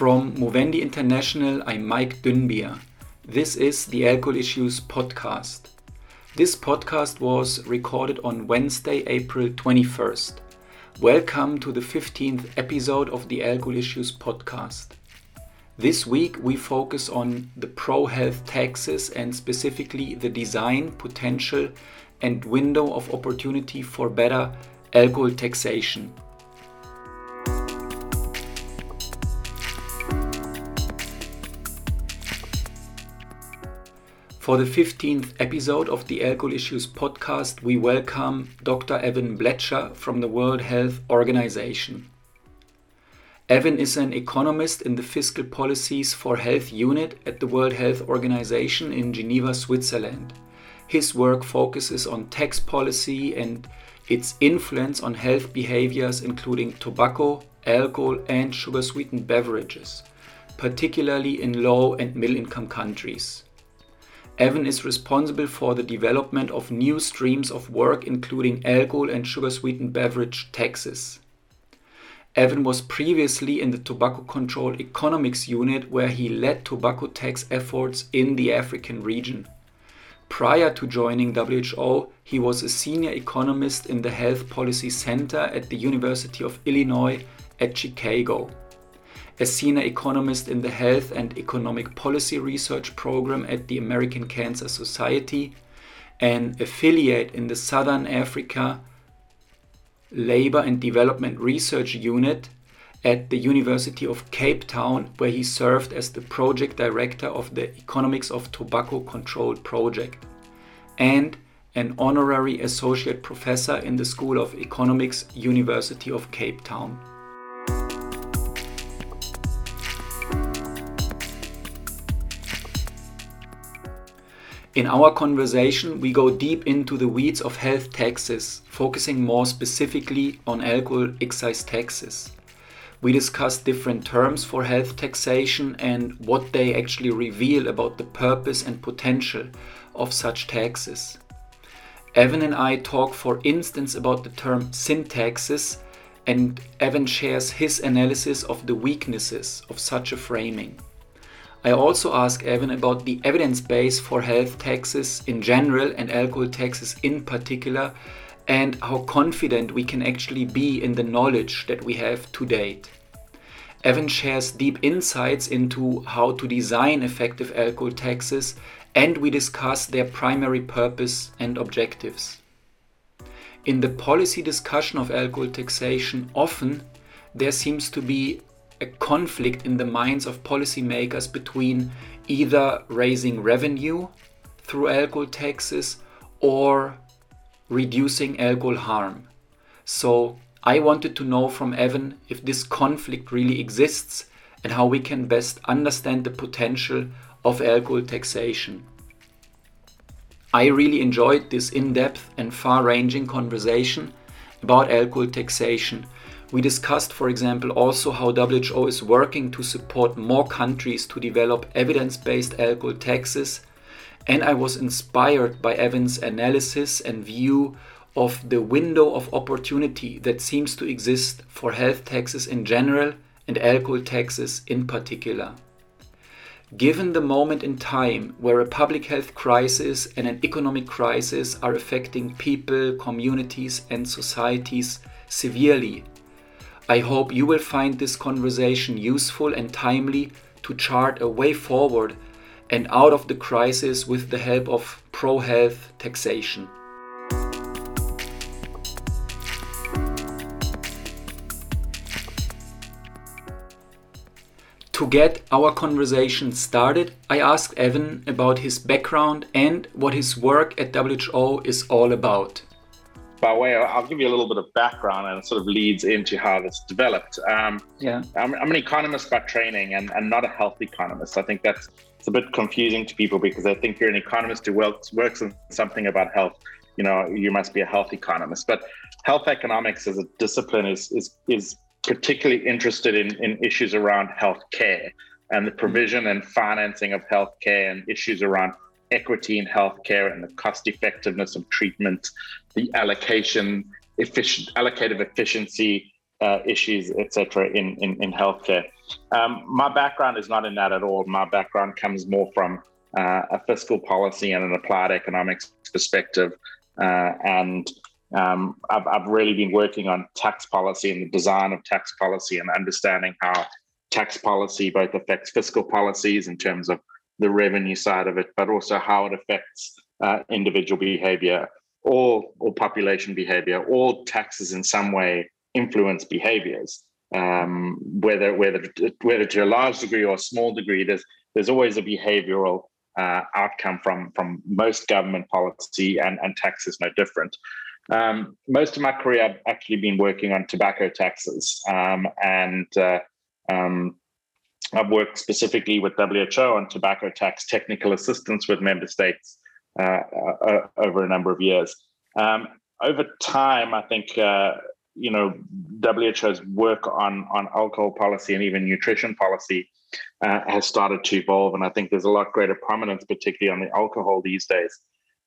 From Movendi International, I'm Maik Dünnbier. This is the Alcohol Issues podcast. This podcast was recorded on Wednesday, April 21st. Welcome to the 15th episode of the Alcohol Issues podcast. This week we focus on the pro health taxes and specifically the design, potential, and window of opportunity for better alcohol taxation. For the 15th episode of the Alcohol Issues podcast, we welcome Dr. Evan Blecher from the World Health Organization. Evan is an economist in the Fiscal Policies for Health unit at the World Health Organization in Geneva, Switzerland. His work focuses on tax policy and its influence on health behaviors, including tobacco, alcohol, and sugar sweetened beverages, particularly in low and middle income countries. Evan is responsible for the development of new streams of work, including alcohol and sugar sweetened beverage taxes. Evan was previously in the Tobacco Control Economics Unit, where he led tobacco tax efforts in the African region. Prior to joining WHO, he was a senior economist in the Health Policy Center at the University of Illinois at Chicago a senior economist in the Health and Economic Policy Research Program at the American Cancer Society, an affiliate in the Southern Africa Labor and Development Research Unit at the University of Cape Town, where he served as the project director of the Economics of Tobacco Control project, and an honorary associate professor in the School of Economics, University of Cape Town. In our conversation, we go deep into the weeds of health taxes, focusing more specifically on alcohol excise taxes. We discuss different terms for health taxation and what they actually reveal about the purpose and potential of such taxes. Evan and I talk, for instance, about the term sin taxes, and Evan shares his analysis of the weaknesses of such a framing. I also ask Evan about the evidence base for health taxes in general and alcohol taxes in particular, and how confident we can actually be in the knowledge that we have to date. Evan shares deep insights into how to design effective alcohol taxes, and we discuss their primary purpose and objectives. In the policy discussion of alcohol taxation, often there seems to be a conflict in the minds of policymakers between either raising revenue through alcohol taxes or reducing alcohol harm. So I wanted to know from Evan if this conflict really exists and how we can best understand the potential of alcohol taxation. I really enjoyed this in depth and far ranging conversation about alcohol taxation we discussed, for example, also how WHO is working to support more countries to develop evidence based alcohol taxes. And I was inspired by Evan's analysis and view of the window of opportunity that seems to exist for health taxes in general and alcohol taxes in particular. Given the moment in time where a public health crisis and an economic crisis are affecting people, communities, and societies severely, I hope you will find this conversation useful and timely to chart a way forward and out of the crisis with the help of pro health taxation. To get our conversation started, I asked Evan about his background and what his work at WHO is all about by way, I'll give you a little bit of background and it sort of leads into how this developed. Um, yeah, I'm, I'm, an economist by training and, and not a health economist. I think that's it's a bit confusing to people because I think you're an economist who works works on something about health. You know, you must be a health economist. But health economics as a discipline is is is particularly interested in, in issues around health care and the provision and financing of healthcare and issues around equity in healthcare and the cost effectiveness of treatment, the allocation, efficient, allocative efficiency uh, issues, etc. In, in in healthcare. Um, my background is not in that at all. My background comes more from uh, a fiscal policy and an applied economics perspective. Uh, and um, I've, I've really been working on tax policy and the design of tax policy and understanding how tax policy both affects fiscal policies in terms of the revenue side of it, but also how it affects uh, individual behavior or, or population behavior. All taxes in some way influence behaviors, um, whether whether whether to a large degree or a small degree. There's there's always a behavioral uh, outcome from from most government policy, and and tax is no different. Um, most of my career, I've actually been working on tobacco taxes, um, and uh, um, I've worked specifically with WHO on tobacco tax technical assistance with member states uh, uh, over a number of years. Um, over time, I think uh, you know WHO's work on on alcohol policy and even nutrition policy uh, has started to evolve, and I think there's a lot greater prominence, particularly on the alcohol these days.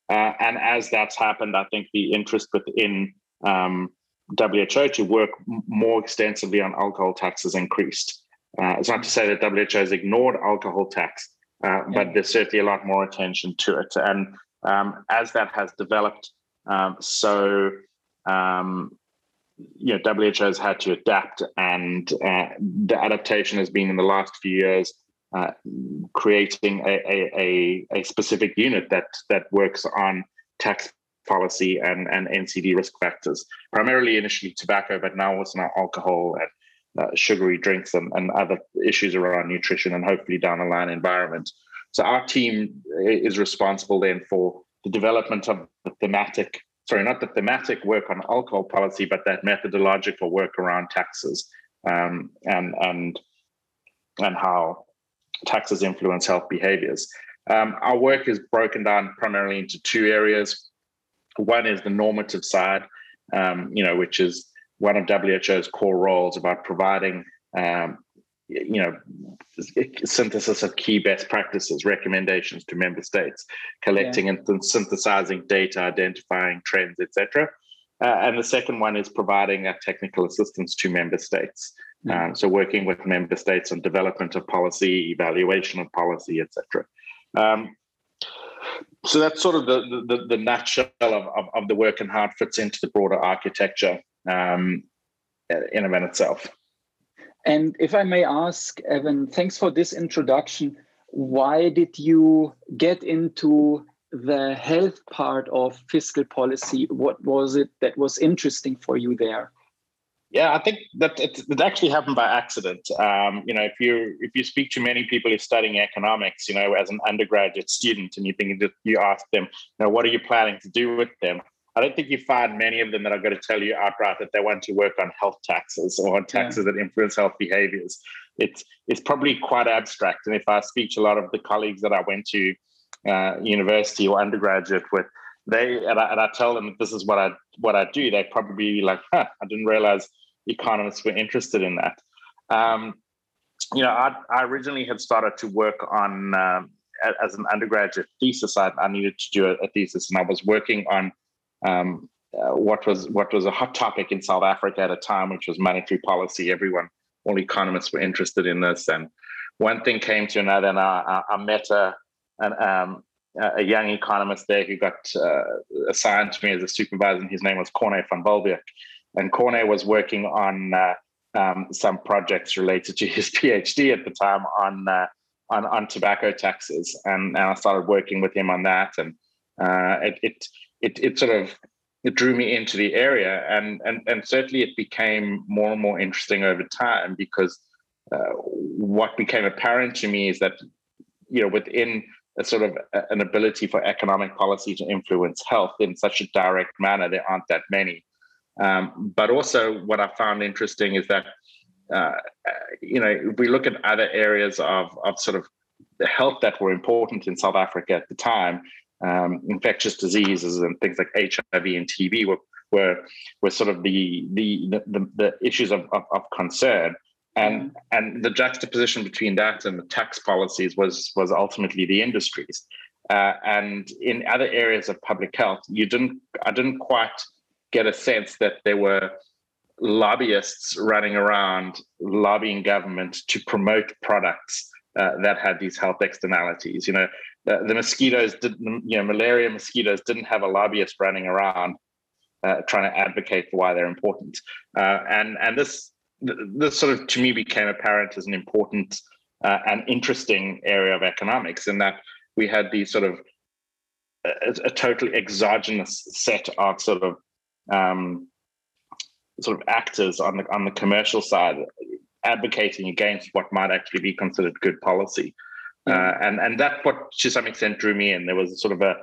Uh, and as that's happened, I think the interest within um, WHO to work more extensively on alcohol tax has increased. Uh, it's not to say that WHO has ignored alcohol tax, uh, yeah. but there's certainly a lot more attention to it. And um, as that has developed, um, so um, you know, WHO has had to adapt, and uh, the adaptation has been in the last few years uh, creating a, a, a, specific unit that that works on tax policy and, and NCD risk factors, primarily initially tobacco, but now also now alcohol and uh, sugary drinks and, and other issues around nutrition and hopefully down the line environment. So our team is responsible then for the development of the thematic, sorry, not the thematic work on alcohol policy, but that methodological work around taxes um, and and and how taxes influence health behaviors. Um, our work is broken down primarily into two areas. One is the normative side, um, you know, which is one of WHO's core roles about providing, um, you know, synthesis of key best practices, recommendations to member states, collecting yeah. and synthesizing data, identifying trends, etc. Uh, and the second one is providing technical assistance to member states. Mm. Um, so working with member states on development of policy, evaluation of policy, etc. Um, so that's sort of the the, the nutshell of, of, of, the work and how it fits into the broader architecture um, in and of itself. And if I may ask, Evan, thanks for this introduction. Why did you get into the health part of fiscal policy? What was it that was interesting for you there? Yeah, I think that it, it actually happened by accident. Um, you know, if you if you speak to many people who are studying economics, you know, as an undergraduate student, and you think you ask them, you know, what are you planning to do with them? I don't think you find many of them that are going to tell you outright that they want to work on health taxes or on taxes yeah. that influence health behaviors. It's it's probably quite abstract. And if I speak to a lot of the colleagues that I went to uh, university or undergraduate with, they and I, and I tell them this is what I what I do. They probably be like, huh, I didn't realize economists were interested in that. Um, you know, I, I, originally had started to work on um, as an undergraduate thesis. I, I needed to do a, a, thesis, and I was working on um, uh, what was what was a hot topic in South Africa at a time, which was monetary policy. Everyone, all economists were interested in this, and one thing came to another, and I, I, I met a an, um, a young economist there who got uh, assigned to me as a supervisor, and his name was Corne van Walbeek. And Corne was working on uh, um, some projects related to his PhD at the time on uh, on, on tobacco taxes, and, and I started working with him on that, and uh, it, it it it sort of it drew me into the area, and and and certainly it became more and more interesting over time because uh, what became apparent to me is that you know within a sort of an ability for economic policy to influence health in such a direct manner, there aren't that many. Um, but also, what I found interesting is that, uh, you know, if we look at other areas of, of sort of the health that were important in South Africa at the time, um, infectious diseases and things like HIV and TB were were, were sort of the the the, the issues of, of, of concern. And mm. and the juxtaposition between that and the tax policies was was ultimately the industries. Uh, and in other areas of public health, you didn't I didn't quite get a sense that there were lobbyists running around lobbying government to promote products uh, that had these health externalities. You know, the, the, mosquitoes didn't, you know, malaria mosquitoes didn't have a lobbyist running around uh, trying to advocate for why they're important. Uh, and and this this sort of to me became apparent as an important uh, and interesting area of economics in that we had these sort of a, a totally exogenous set of sort of um, sort of actors on the on the commercial side advocating against what might actually be considered good policy. Uh, and and that's what to some extent drew me in. There was sort of a,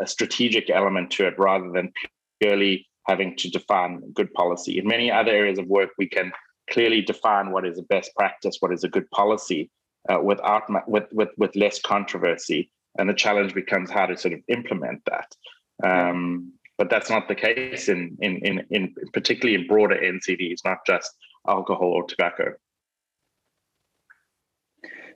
a strategic element to it rather than purely having to define good policy. In many other areas of work, we can clearly define what is a best practice, what is a good policy, uh, without with, with with less controversy. And the challenge becomes how to sort of implement that. Um, but that's not the case in, in in in particularly in broader NCDs, not just alcohol or tobacco.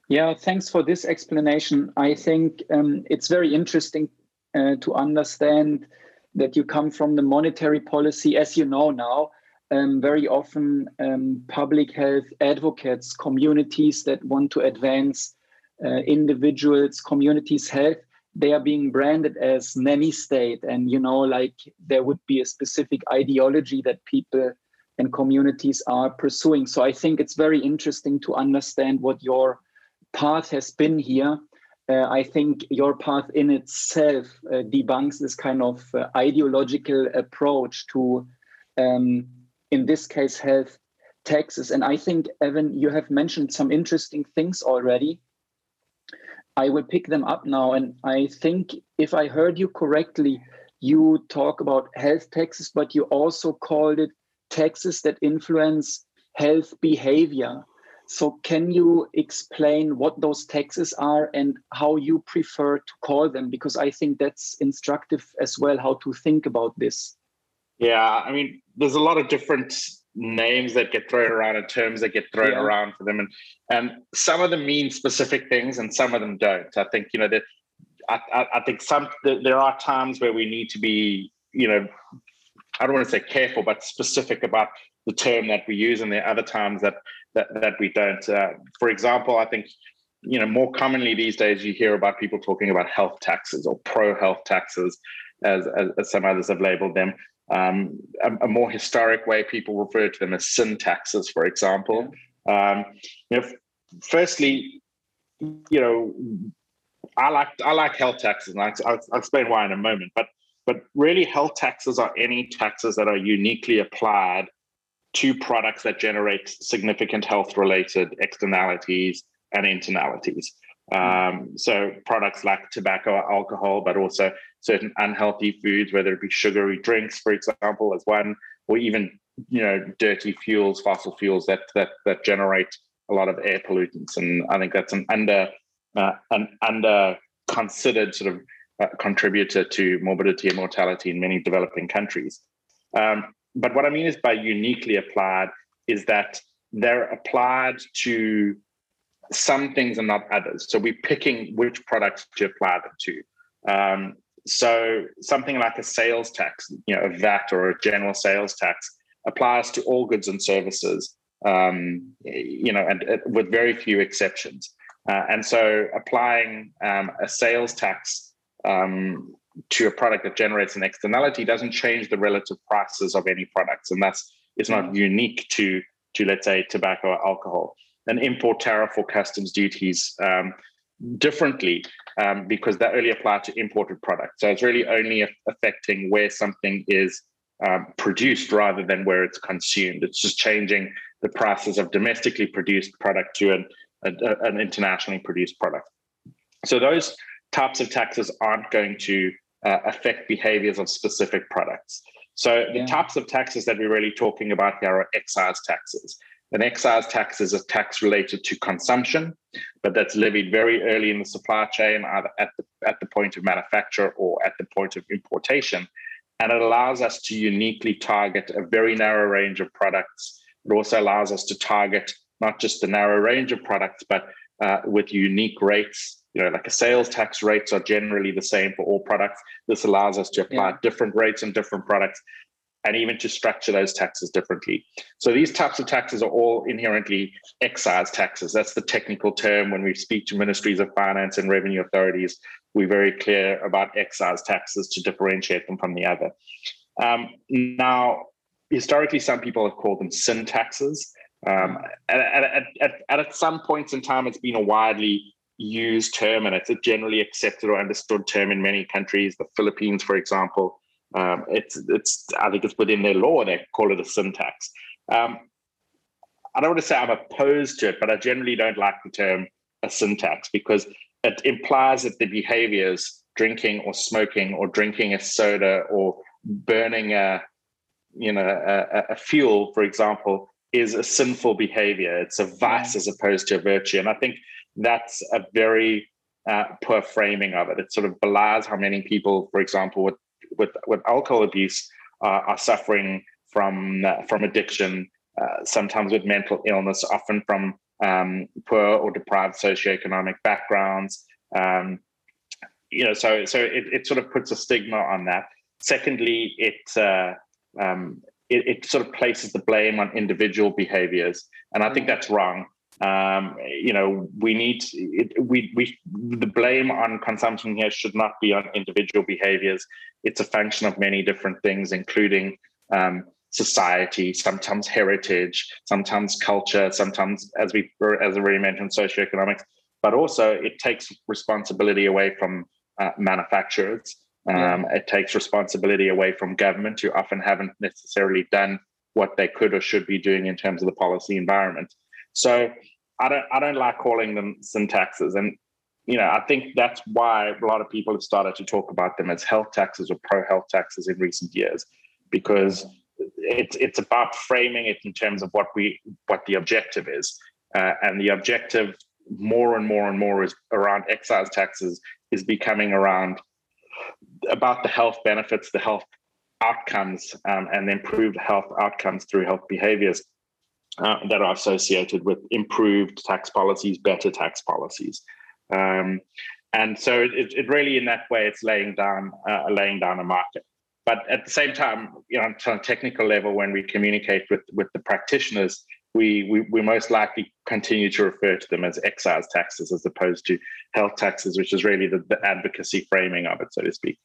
Yeah, thanks for this explanation. I think um, it's very interesting uh, to understand that you come from the monetary policy, as you know now. Um, very often, um, public health advocates, communities that want to advance uh, individuals, communities' health, they are being branded as nanny state. And, you know, like there would be a specific ideology that people and communities are pursuing. So I think it's very interesting to understand what your path has been here. Uh, I think your path in itself uh, debunks this kind of uh, ideological approach to, um, in this case, health taxes. And I think, Evan, you have mentioned some interesting things already. I will pick them up now. And I think if I heard you correctly, you talk about health taxes, but you also called it taxes that influence health behavior. So, can you explain what those taxes are and how you prefer to call them? Because I think that's instructive as well, how to think about this. Yeah, I mean, there's a lot of different names that get thrown around and terms that get thrown yeah. around for them, and and some of them mean specific things, and some of them don't. I think you know that. I, I, I think some there are times where we need to be, you know, I don't want to say careful, but specific about the term that we use, and there are other times that that, that we don't. Uh, for example, I think you know more commonly these days you hear about people talking about health taxes or pro health taxes, as, as, as some others have labeled them. Um, a, a, more historic way people refer to them as sin taxes, for example. Um, you know, firstly, you know, I like I like health taxes, and I'll, I'll explain why in a moment. But but really, health taxes are any taxes that are uniquely applied to products that generate significant health related externalities and internalities. Um, so products like tobacco or alcohol, but also certain unhealthy foods, whether it be sugary drinks, for example, as one, or even you know dirty fuels, fossil fuels that that that generate a lot of air pollutants. And I think that's an under uh, an under considered sort of contributor to morbidity and mortality in many developing countries. Um, but what I mean is by uniquely applied is that they're applied to some things and not others. So we're picking which products to apply them to. Um, so something like a sales tax, you know, a VAT or a general sales tax applies to all goods and services, um, you know, and, and, with very few exceptions. Uh, and so applying um, a sales tax um, to a product that generates an externality doesn't change the relative prices of any products, and that's it's not mm. unique to to let's say tobacco or alcohol. An import tariff or customs duties um, differently um, because that only apply to imported products. So it's really only affecting where something is um, produced rather than where it's consumed. It's just changing the prices of domestically produced product to an, a, an internationally produced product. So those types of taxes aren't going to uh, affect behaviors of specific products. So the yeah. types of taxes that we're really talking about here are excise taxes. An excise tax is a tax related to consumption, but that's levied very early in the supply chain, either at the, at the point of manufacture or at the point of importation. And it allows us to uniquely target a very narrow range of products. It also allows us to target not just the narrow range of products, but uh, with unique rates you know, like a sales tax rates are generally the same for all products. This allows us to apply yeah. different rates on different products. and even to structure those taxes differently. So these types of taxes are all inherently excise taxes. That's the technical term when we speak to ministries of finance and revenue authorities. We're very clear about excise taxes to differentiate them from the other. Um, now, historically, some people have called them sin taxes. Um, at, at, at, at, some points in time, it's been a widely used term and it's a generally accepted or understood term in many countries. The Philippines, for example, um, it's it's I think it's within their law they call it a sin tax. Um, I don't want to say I'm opposed to it, but I generally don't like the term a sin tax because it implies that the behaviors drinking or smoking or drinking a soda or burning a you know a, a fuel, for example, is a sinful behavior. It's a vice as opposed to a virtue, and I think that's a very uh, poor framing of it. It sort of belies how many people, for example, with with with alcohol abuse uh, are suffering from uh, from addiction, uh, sometimes with mental illness, often from um, poor or deprived socioeconomic backgrounds. Um, you know, so so it, it sort of puts a stigma on that. Secondly, it, uh, um, it it sort of places the blame on individual behaviors, and I think mm. that's wrong. Um, you know, we need it, we we the blame on consumption here should not be on individual behaviors. It's a function of many different things, including um, society, sometimes heritage, sometimes culture, sometimes, as we as already mentioned, socioeconomics. But also, it takes responsibility away from uh, manufacturers. Um, It takes responsibility away from government, who often haven't necessarily done what they could or should be doing in terms of the policy environment. So I don't I don't like calling them sin taxes, and you know I think that's why a lot of people have started to talk about them as health taxes or pro health taxes in recent years, because it's it's about framing it in terms of what we what the objective is, uh, and the objective more and more and more is around excise taxes is becoming around about the health benefits, the health outcomes, um, and improved health outcomes through health behaviors uh, that are associated with improved tax policies, better tax policies. Um, and so it, it, really, in that way, it's laying down uh, laying down a market. But at the same time, you know, on a technical level, when we communicate with with the practitioners, we, we we most likely continue to refer to them as excise taxes as opposed to health taxes, which is really the, the advocacy framing of it, so to speak.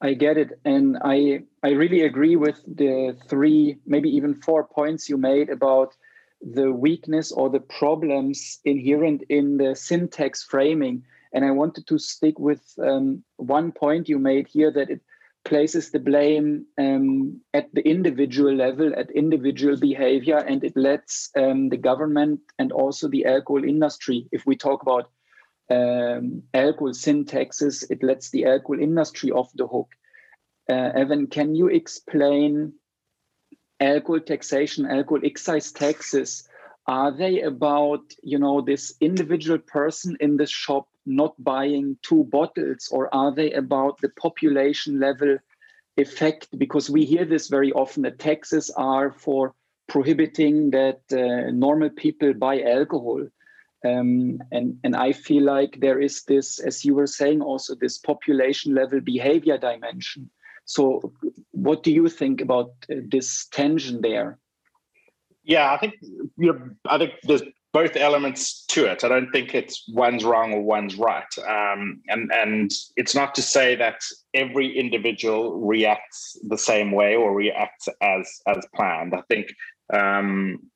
I get it, and I I really agree with the three, maybe even four points you made about the weakness or the problems inherent in the sin tax framing. And I wanted to stick with um, one point you made here that it places the blame um, at the individual level, at individual behavior, and it lets um, the government and also the alcohol industry, if we talk about um, alcohol sin taxes, it lets the alcohol industry off the hook. Uh, Evan, can you explain alcohol taxation, alcohol excise taxes? Are they about you know this individual person in the shop not buying two bottles, or are they about the population level effect? Because we hear this very often that taxes are for prohibiting that uh, normal people buy alcohol. Um, and and I feel like there is this, as you were saying, also this population level behavior dimension. So, what do you think about uh, this tension there? Yeah, I think you know, I think there's both elements to it. I don't think it's one's wrong or one's right. Um, and and it's not to say that every individual reacts the same way or reacts as as planned. I think um,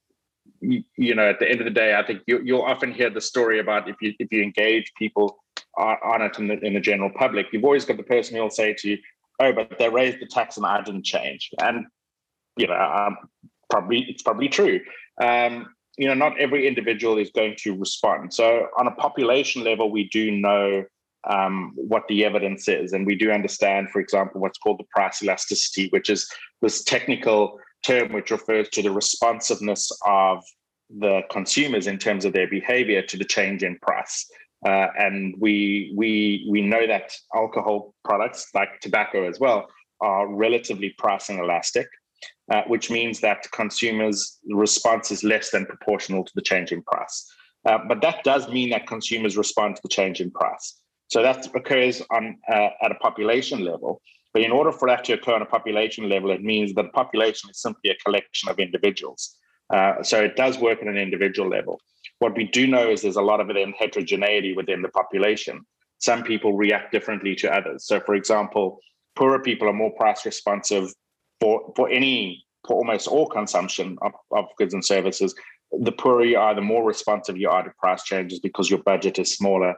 you, know, at the end of the day, I think you, will often hear the story about if you if you engage people on, it in the, in the general public, you've always got the person who'll say to you, "Oh, but they raised the tax and I didn't change," and you know, um, probably it's probably true. Um, you know, not every individual is going to respond. So, on a population level, we do know um, what the evidence is, and we do understand, for example, what's called the price elasticity, which is this technical term which refers to the responsiveness of the consumers in terms of their behavior to the change in price. Uh, and we we we know that alcohol products like tobacco as well are relatively price inelastic, uh, which means that consumers' response is less than proportional to the change in price. Uh, but that does mean that consumers respond to the change in price. So that occurs on uh, at a population level. But in order for that to occur on a population level, it means that a population is simply a collection of individuals. Uh, so it does work at an individual level. What we do know is there's a lot of heterogeneity within the population. Some people react differently to others. So, for example, poorer people are more price responsive for, for any, for almost all consumption of, of goods and services. The poorer you are, the more responsive you are to price changes because your budget is smaller.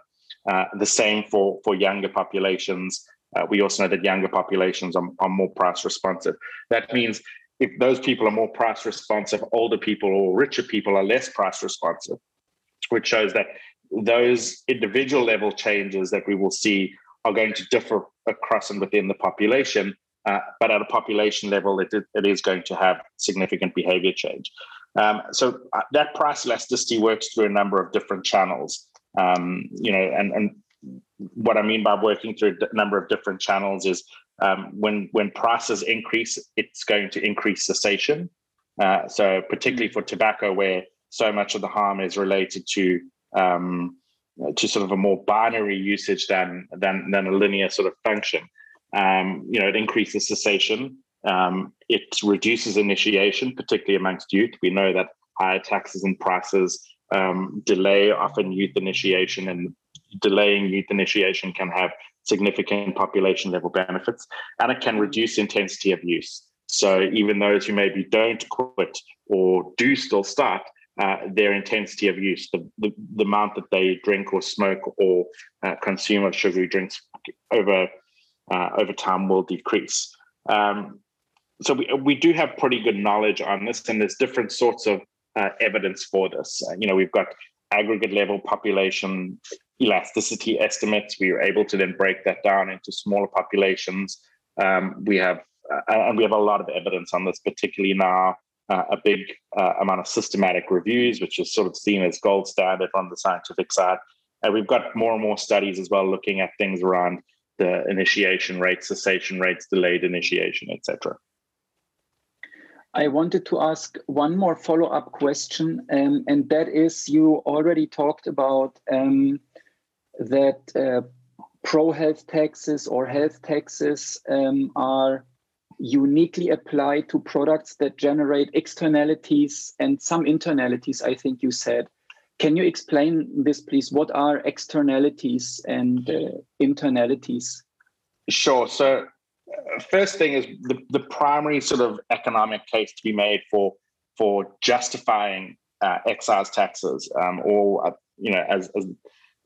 Uh, the same for, for younger populations. Uh, we also know that younger populations are, are more price responsive. That means if those people are more price responsive, older people or richer people are less price responsive, which shows that those individual level changes that we will see are going to differ across and within the population. Uh, but at a population level, it, it is going to have significant behavior change. Um, so uh, that price elasticity works through a number of different channels. Um, you know, and, and what I mean by working through a number of different channels is um, when when prices increase, it's going to increase cessation. Uh, so particularly for tobacco, where so much of the harm is related to um, to sort of a more binary usage than than than a linear sort of function. Um, you know, it increases cessation. Um, it reduces initiation, particularly amongst youth. We know that higher taxes and prices um, delay often youth initiation, and delaying youth initiation can have significant population level benefits, and it can reduce intensity of use. So even those who maybe don't quit or do still start, uh, their intensity of use, the, the, the, amount that they drink or smoke or uh, consume of sugary drinks over uh, over time will decrease. Um, so we, we do have pretty good knowledge on this, and there's different sorts of uh, evidence for this. Uh, you know, we've got aggregate level population elasticity estimates. We were able to then break that down into smaller populations. Um, we have, uh, and we have a lot of evidence on this, particularly now. Uh, a big uh, amount of systematic reviews, which is sort of seen as gold standard on the scientific side. And we've got more and more studies as well looking at things around the initiation rates, cessation rates, delayed initiation, etc. I wanted to ask one more follow up question, um, and that is you already talked about um, that uh, pro health taxes or health taxes um, are uniquely applied to products that generate externalities and some internalities, I think you said. Can you explain this, please? What are externalities and uh, internalities? Sure. So, uh, first thing is the, the primary sort of economic case to be made for for justifying uh, excise taxes, um, or uh, you know, as, as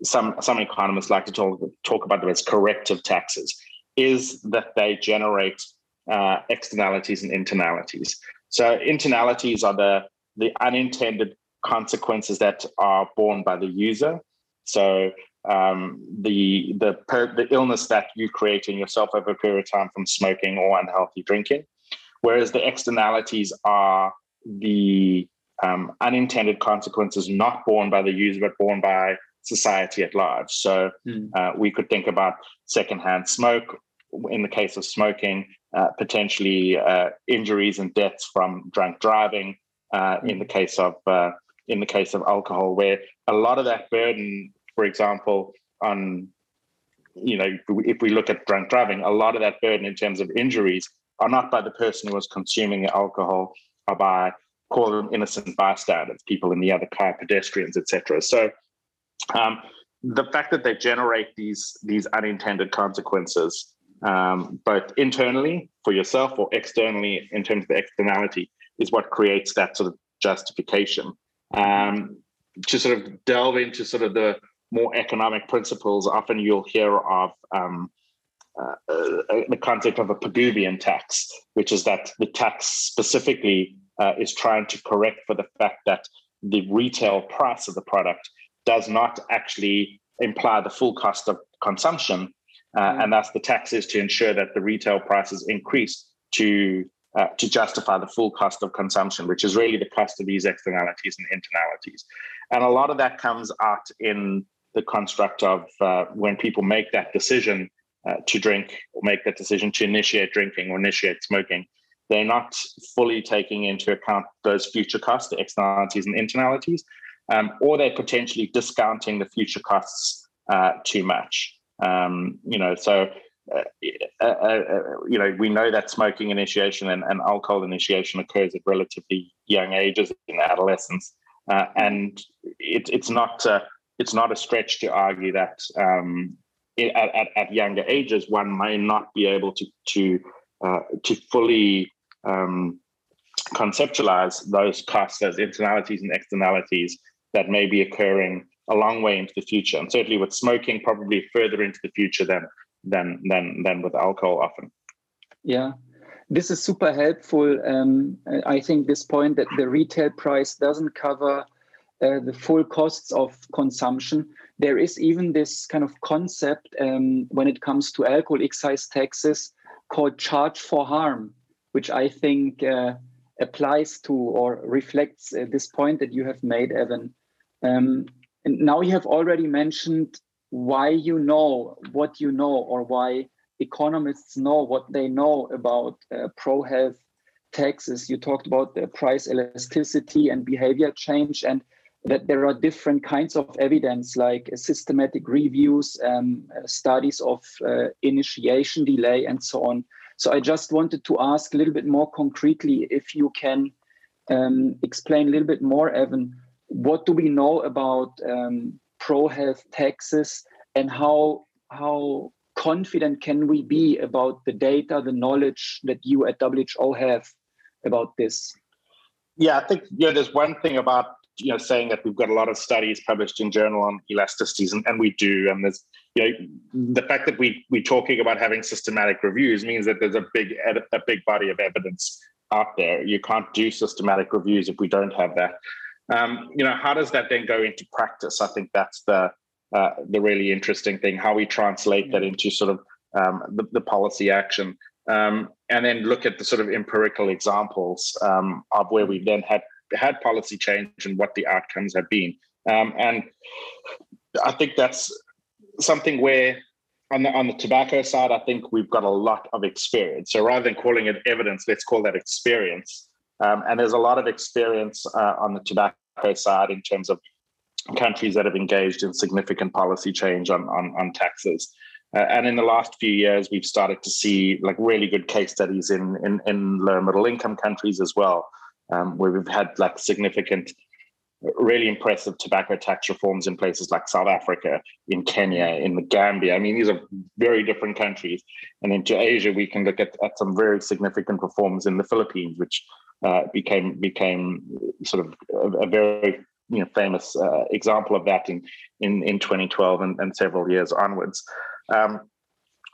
some some economists like to talk talk about them as corrective taxes, is that they generate uh, externalities and internalities. So internalities are the the unintended consequences that are borne by the user. So um, the the per, the illness that you create in yourself over a period of time from smoking or unhealthy drinking, whereas the externalities are the um, unintended consequences not borne by the user but borne by society at large. So mm. uh, we could think about secondhand smoke in the case of smoking, uh, potentially uh, injuries and deaths from drunk driving. Mm. In the case of uh, in the case of alcohol, where a lot of that burden, for example, on you know, if we look at drunk driving, a lot of that burden in terms of injuries are not by the person who was consuming the alcohol, or by call them innocent bystanders, people in the other car, pedestrians, etc. So um, the fact that they generate these these unintended consequences, um, both internally for yourself or externally in terms of the externality, is what creates that sort of justification. Um, to sort of delve into sort of the more economic principles, often you'll hear of um, uh, uh, the concept of a Pigouvian tax, which is that the tax specifically uh, is trying to correct for the fact that the retail price of the product does not actually imply the full cost of consumption. Uh, mm. And that's the tax is to ensure that the retail prices increase to uh, to justify the full cost of consumption, which is really the cost of these externalities and internalities. And a lot of that comes out in the construct of uh, when people make that decision uh, to drink or make that decision to initiate drinking or initiate smoking, they're not fully taking into account those future costs, the externalities and internalities, um, or they're potentially discounting the future costs uh, too much. Um, you know, so uh, uh, uh, you know, we know that smoking initiation and, and, alcohol initiation occurs at relatively young ages in adolescence, uh, and it, it's not it's not a stretch to argue that um, it, at, at, younger ages one may not be able to to to fully um, conceptualize those costs as internalities and externalities that may be occurring a long way into the future, and certainly with smoking, probably further into the future than than than than with alcohol often. Yeah, this is super helpful. Um, I think this point that the retail price doesn't cover uh, the full costs of consumption. There is even this kind of concept um, when it comes to alcohol excise taxes called charge for harm, which I think uh, applies to or reflects uh, this point that you have made, Evan. Um, and now you have already mentioned why you know what you know or why economists know what they know about uh, pro health taxes. You talked about the price elasticity and behavior change, and that there are different kinds of evidence like systematic reviews, um, uh, studies of uh, initiation delay, and so on. So I just wanted to ask a little bit more concretely if you can um, explain a little bit more, Evan, what do we know about um, pro health taxes and how how confident can we be about the data the knowledge that you at WHO have about this? Yeah i think you know there's one thing about you know saying that we've got a lot of studies published in journal on elasticities and, and we do and there's you know the fact that we we're talking about having systematic reviews means that there's a big a big body of evidence out there. You can't do systematic reviews if we don't have that um, you know, how does that then go into practice? I think that's the uh, the really interesting thing. How we translate that into sort of um, the, the, policy action, um, and then look at the sort of empirical examples um, of where we've then had had policy change and what the outcomes have been. Um, and I think that's something where on the on the tobacco side, I think we've got a lot of experience. So rather than calling it evidence, let's call that experience. Um, and there's a lot of experience uh, on the tobacco side in terms of countries that have engaged in significant policy change on, on, on taxes. Uh, and in the last few years, we've started to see like really good case studies in, in, in low middle income countries as well, um, where we've had like significant, really impressive tobacco tax reforms in places like South Africa, in Kenya, in the Gambia. I mean, these are very different countries. And into Asia, we can look at, at some very significant reforms in the Philippines, which uh, became became sort of a, a very you know famous uh, example of that in in, in 2012 and, and several years onwards. Um,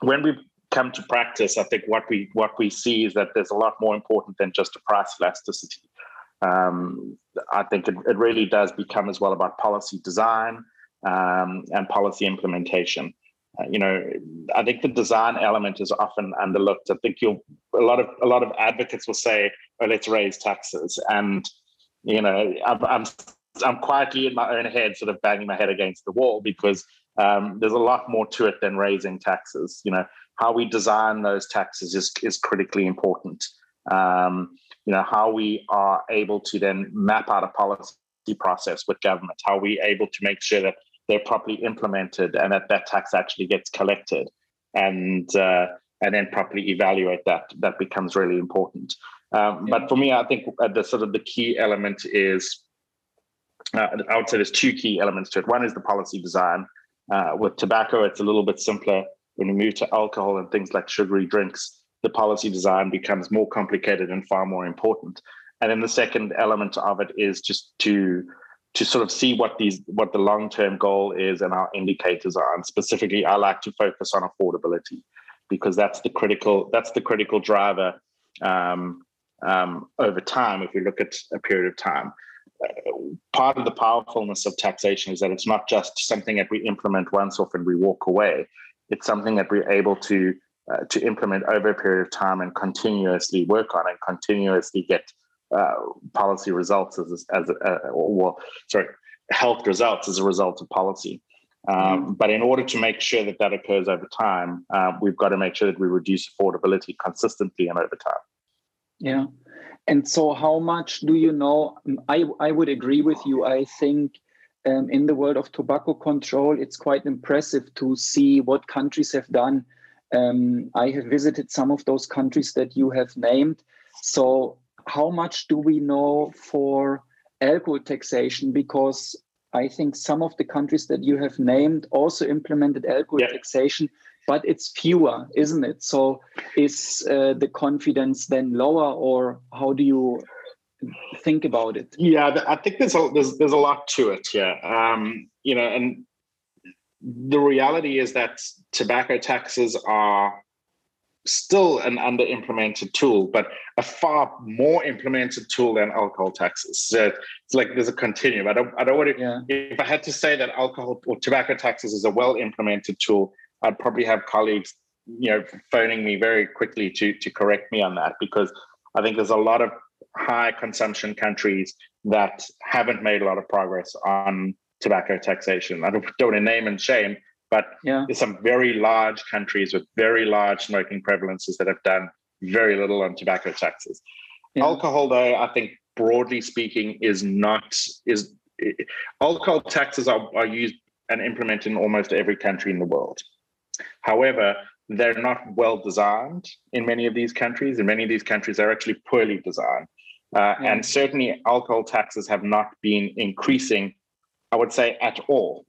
when we come to practice, I think what we what we see is that there's a lot more important than just a price elasticity. Um, I think it, it, really does become as well about policy design um, and policy implementation. Uh, you know, I think the design element is often underlooked. I think you'll a lot of a lot of advocates will say, "Oh, let's raise taxes," and you know, I'm I'm, quietly in my own head, sort of banging my head against the wall because um, there's a lot more to it than raising taxes. You know, how we design those taxes is is critically important. Um, you know, how we are able to then map out a policy process with government, how we able to make sure that they're properly implemented and that that tax actually gets collected and uh, and then properly evaluate that that becomes really important. Um, yeah. but for me i think uh, the sort of the key element is uh, i would say there's two key elements to it. One is the policy design. Uh, with tobacco it's a little bit simpler. When we move to alcohol and things like sugary drinks the policy design becomes more complicated and far more important. And then the second element of it is just to to sort of see what these what the long term goal is and our indicators are. And specifically, I like to focus on affordability because that's the critical that's the critical driver um, um, over time. If we look at a period of time, uh, part of the powerfulness of taxation is that it's not just something that we implement once off and we walk away. It's something that we're able to uh, to implement over a period of time and continuously work on and continuously get uh, policy results as as uh, well sorry health results as a result of policy. Um, mm-hmm. But in order to make sure that that occurs over time, uh, we've got to make sure that we reduce affordability consistently and over time. Yeah. And so, how much do you know? I, I would agree with you. I think um, in the world of tobacco control, it's quite impressive to see what countries have done Um, I have visited some of those countries that you have named. So, how much do we know for alcohol taxation? Because I think some of the countries that you have named also implemented alcohol yeah. taxation, but it's fewer, isn't it? So, is uh, the confidence then lower, or how do you think about it? Yeah, I think there's a there's there's a lot to it. Yeah, um, you know, and the reality is that tobacco taxes are still an under implemented tool, but a far more implemented tool than alcohol taxes. So it's like there's a continuum. I don't I don't want to yeah. if I had to say that alcohol or tobacco taxes is a well implemented tool, I'd probably have colleagues, you know, phoning me very quickly to to correct me on that because I think there's a lot of high consumption countries that haven't made a lot of progress on tobacco taxation. I don't, don't want to name and shame, but yeah. there's some very large countries with very large smoking prevalences that have done very little on tobacco taxes. Yeah. Alcohol, though, I think broadly speaking, is not is alcohol taxes are, are used and implemented in almost every country in the world. However, they're not well designed in many of these countries. In many of these countries, they're actually poorly designed. Uh, yeah. And certainly, alcohol taxes have not been increasing, I would say, at all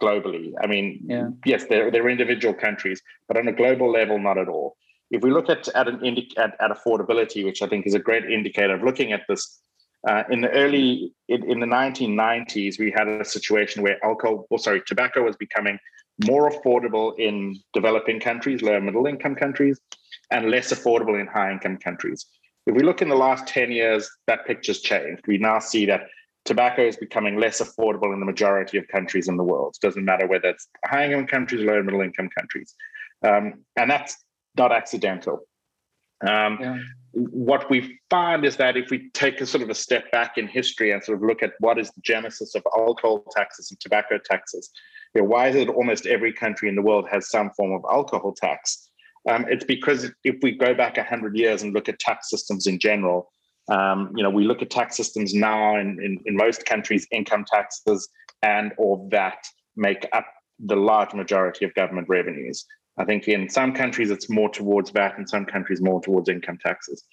globally. I mean, yeah. yes, they're, they're individual countries, but on a global level, not at all. If we look at at an indi- at, at affordability, which I think is a great indicator of looking at this, uh, in the early in, in, the 1990s, we had a situation where alcohol, or sorry, tobacco was becoming more affordable in developing countries, lower middle income countries, and less affordable in high income countries. If we look in the last 10 years, that picture's changed. We now see that tobacco is becoming less affordable in the majority of countries in the world. It doesn't matter whether it's high income countries, low middle income countries. Um, and that's not accidental. Um, yeah. What we find is that if we take a sort of a step back in history and sort of look at what is the genesis of alcohol taxes and tobacco taxes, you know, why is it almost every country in the world has some form of alcohol tax? Um, it's because if we go back 100 years and look at tax systems in general, um, you know, we look at tax systems now in, in, in most countries, income taxes and or VAT make up the large majority of government revenues. I think in some countries it's more towards VAT, in some countries more towards income taxes.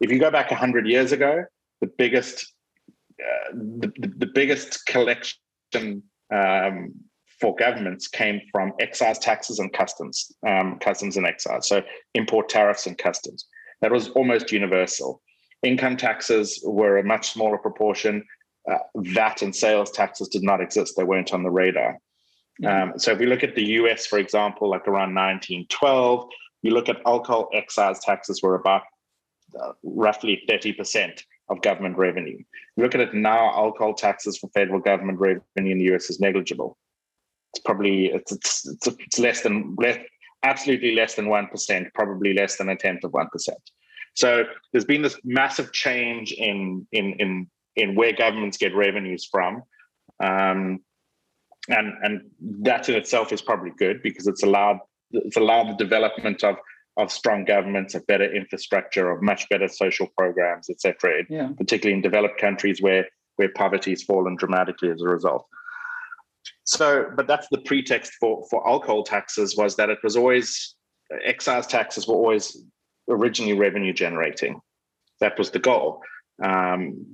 If you go back 100 years ago, the biggest uh, the, the, the, biggest collection um, for governments came from excise taxes and customs, um, customs and excise. So import tariffs and customs. That was almost universal. Income taxes were a much smaller proportion. Uh, VAT and sales taxes did not exist; they weren't on the radar. Um, so if we look at the US, for example, like around 1912, you look at alcohol excise taxes were about uh, roughly 30% of government revenue. You look at it now, alcohol taxes for federal government revenue in the US is negligible it's probably it's it's, it's, it's less than less, absolutely less than one percent, probably less than a tenth of one percent. So there's been this massive change in in in in where governments get revenues from, um, and and that in itself is probably good because it's allowed it's allowed the development of of strong governments, of better infrastructure, of much better social programs, etc. Yeah. Particularly in developed countries where where poverty has fallen dramatically as a result. So, but that's the pretext for for alcohol taxes was that it was always excise taxes were always originally revenue generating. That was the goal. Um,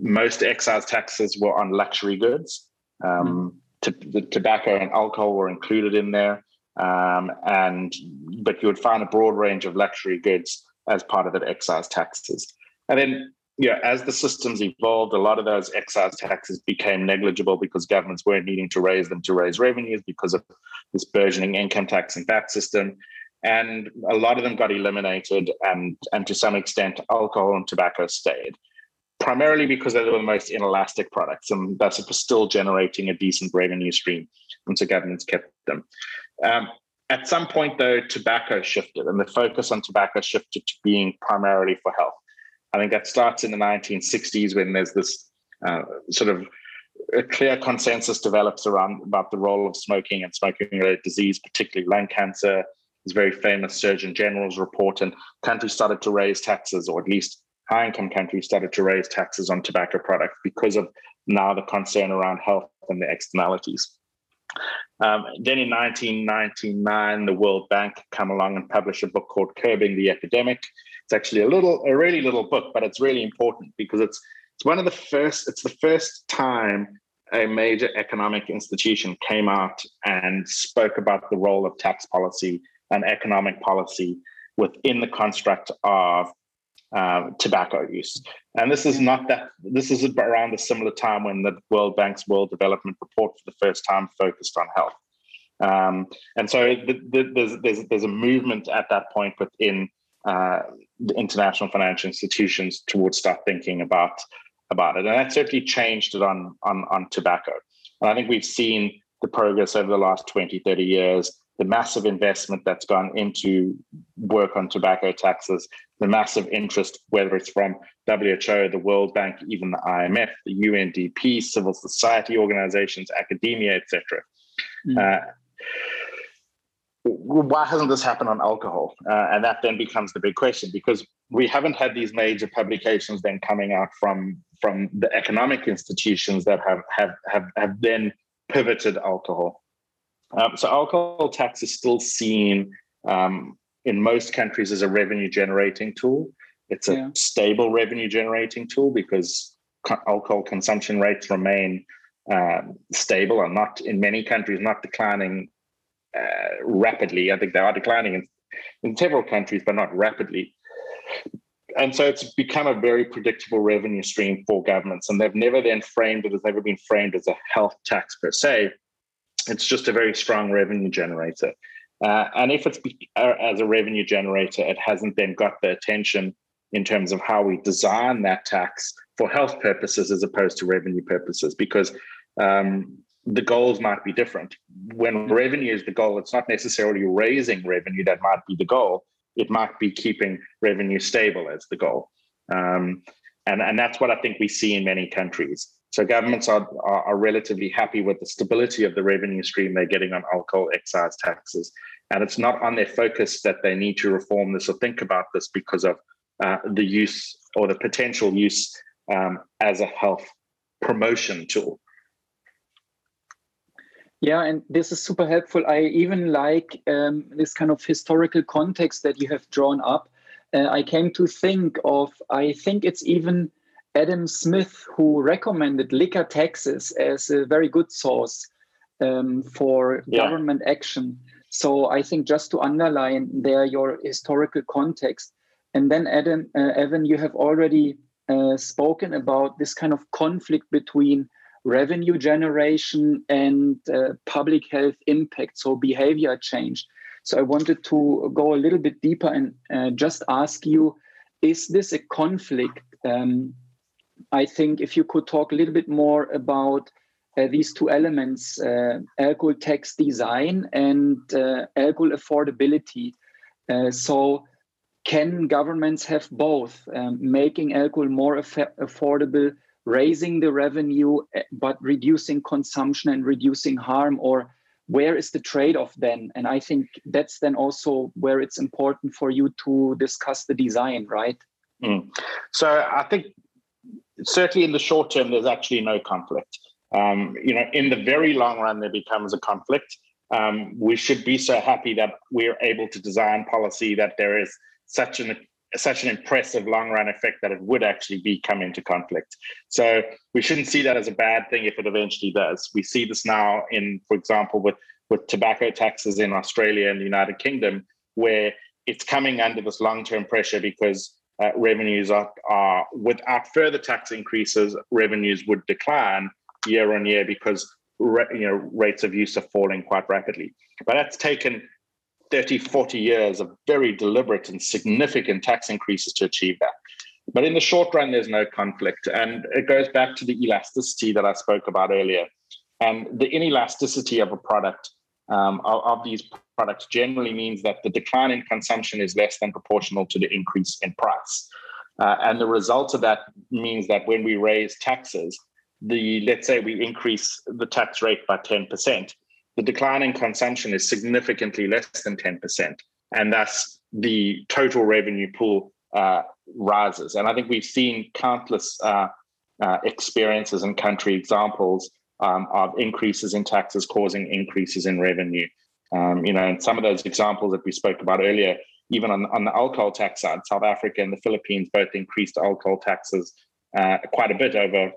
most excise taxes were on luxury goods. Um, t- the tobacco and alcohol were included in there, um, and but you would find a broad range of luxury goods as part of the excise taxes. And then yeah, as the systems evolved, a lot of those excise taxes became negligible because governments weren't needing to raise them to raise revenues because of this burgeoning income tax and VAT system. And a lot of them got eliminated, and, and to some extent, alcohol and tobacco stayed, primarily because they were the most inelastic products, and thus it was still generating a decent revenue stream, and so governments kept them. Um, at some point, though, tobacco shifted, and the focus on tobacco shifted to being primarily for health. I think that starts in the 1960s when there's this uh, sort of a clear consensus develops around about the role of smoking and smoking-related disease, particularly lung cancer. There's very famous Surgeon General's report, and countries started to raise taxes, or at least high-income countries started to raise taxes on tobacco products because of now the concern around health and the externalities. Um, then in 1999, the World Bank come along and publish a book called Curbing the Epidemic. It's actually a little, a really little book, but it's really important because it's it's one of the first. It's the first time a major economic institution came out and spoke about the role of tax policy and economic policy within the construct of um, tobacco use. And this is not that, this is around a similar time when the World Bank's World Development Report for the first time focused on health. Um, and so the, the, there's, there's, there's a movement at that point within uh, the international financial institutions towards start thinking about, about it. And that certainly changed it on, on, on tobacco. And I think we've seen the progress over the last 20, 30 years the massive investment that's gone into work on tobacco taxes, the massive interest, whether it's from WHO, the World Bank, even the IMF, the UNDP, civil society organizations, academia, etc. Mm. Uh, why hasn't this happened on alcohol? Uh, and that then becomes the big question because we haven't had these major publications then coming out from from the economic institutions that have have have, have then pivoted alcohol. Um, so alcohol tax is still seen um, in most countries as a revenue generating tool. It's a yeah. stable revenue generating tool because co- alcohol consumption rates remain um, stable and not in many countries not declining uh, rapidly. I think they are declining in, in several countries, but not rapidly. And so it's become a very predictable revenue stream for governments. And they've never then framed it, has never been framed as a health tax per se it's just a very strong revenue generator. Uh, and if it's uh, as a revenue generator, it hasn't then got the attention in terms of how we design that tax for health purposes as opposed to revenue purposes, because um, the goals might be different. When revenue is the goal, it's not necessarily raising revenue that might be the goal. It might be keeping revenue stable as the goal. Um, and, and that's what I think we see in many countries. So governments are, are, are, relatively happy with the stability of the revenue stream they're getting on alcohol excise taxes. And it's not on their focus that they need to reform this or think about this because of uh, the use or the potential use um, as a health promotion tool. Yeah, and this is super helpful. I even like um, this kind of historical context that you have drawn up. Uh, I came to think of, I think it's even Adam Smith, who recommended liquor taxes as a very good source um, for yeah. government action. So I think just to underline there your historical context, and then Adam, uh, Evan, you have already uh, spoken about this kind of conflict between revenue generation and uh, public health impact, so behavior change. So I wanted to go a little bit deeper and uh, just ask you: Is this a conflict um, I think if you could talk a little bit more about uh, these two elements, uh, alcohol tax design and uh, alcohol affordability. Uh, so, can governments have both, um, making alcohol more aff- affordable, raising the revenue, uh, but reducing consumption and reducing harm? Or where is the trade off then? And I think that's then also where it's important for you to discuss the design, right? Mm. So, I think certainly in the short term, there's actually no conflict. Um, you know, in the very long run, there becomes a conflict. Um, we should be so happy that we're able to design policy that there is such an such an impressive long run effect that it would actually be come into conflict. So we shouldn't see that as a bad thing if it eventually does. We see this now in, for example, with with tobacco taxes in Australia and the United Kingdom, where it's coming under this long term pressure because uh, revenues are, are without further tax increases, revenues would decline year on year because you know rates of use are falling quite rapidly. But that's taken 30, 40 years of very deliberate and significant tax increases to achieve that. But in the short run, there's no conflict. And it goes back to the elasticity that I spoke about earlier. And the inelasticity of a product um, of, of, these products generally means that the decline in consumption is less than proportional to the increase in price. Uh, and the result of that means that when we raise taxes, the let's say we increase the tax rate by 10%, the decline in consumption is significantly less than 10%. And thus the total revenue pool uh, rises. And I think we've seen countless uh, uh experiences and country examples um, of increases in taxes causing increases in revenue. Um, you know, and some of those examples that we spoke about earlier, even on, on the alcohol tax side, South Africa and the Philippines both increased alcohol taxes uh, quite a bit over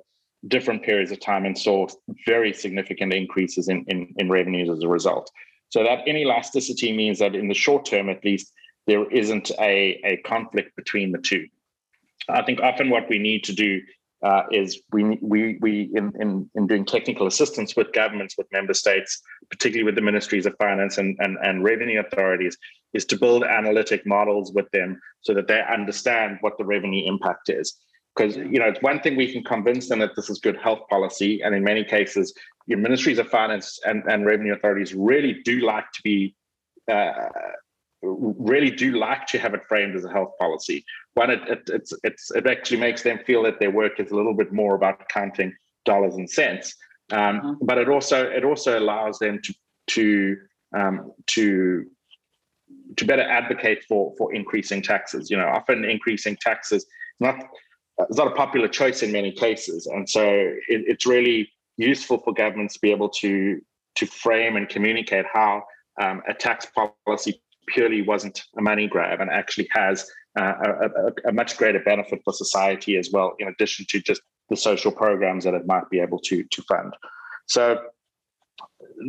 different periods of time and saw very significant increases in, in, in revenues as a result. So that inelasticity means that in the short term, at least, there isn't a, a conflict between the two. I think often what we need to do uh, is we we we in, in in doing technical assistance with governments, with member states, particularly with the ministries of finance and, and, and revenue authorities, is to build analytic models with them so that they understand what the revenue impact is. Because you know, it's one thing we can convince them that this is good health policy, and in many cases, your ministries of finance and, and revenue authorities really do like to be uh, really do like to have it framed as a health policy. One, it, it, it's, it's, it actually makes them feel that their work is a little bit more about counting dollars and cents. Um, mm-hmm. But it also it also allows them to to um, to to better advocate for for increasing taxes. You know, often increasing taxes not it's not a popular choice in many cases, and so it, it's really useful for governments to be able to to frame and communicate how um, a tax policy purely wasn't a money grab and actually has uh, a, a, a, much greater benefit for society as well, in addition to just the social programs that it might be able to to fund. So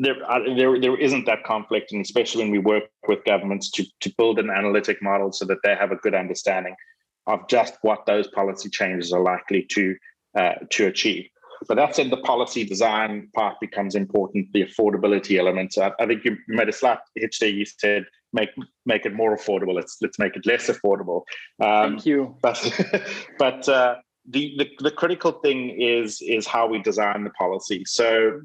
there, uh, there, there isn't that conflict, and especially when we work with governments to to build an analytic model so that they have a good understanding of just what those policy changes are likely to uh, to achieve. But that said, the policy design part becomes important, the affordability elements. I, I think you made a slight hitch there. You said make make it more affordable. Let's let's make it less affordable. Um, Thank you. But but uh, the, the the critical thing is is how we design the policy. So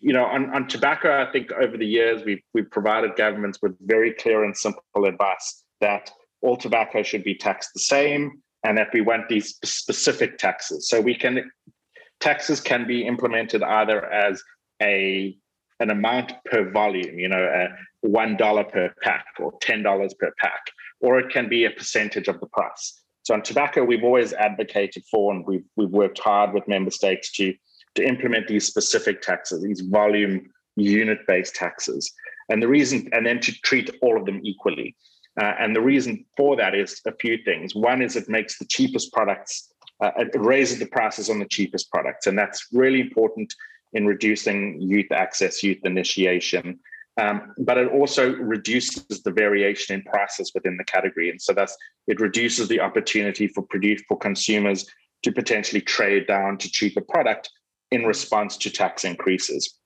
you know, on, on tobacco, I think over the years we've we've provided governments with very clear and simple advice that all tobacco should be taxed the same, and that we want these specific taxes. So we can taxes can be implemented either as a an amount per volume, you know, uh, one dollar per pack or ten dollars per pack, or it can be a percentage of the price. So on tobacco, we've always advocated for, and we've we've worked hard with member states to to implement these specific taxes, these volume unit-based taxes, and the reason, and then to treat all of them equally. Uh, and the reason for that is a few things. One is it makes the cheapest products, uh, it raises the prices on the cheapest products, and that's really important in reducing youth access, youth initiation. Um, but it also reduces the variation in prices within the category, and so that's it reduces the opportunity for produce for consumers to potentially trade down to cheaper product in response to tax increases,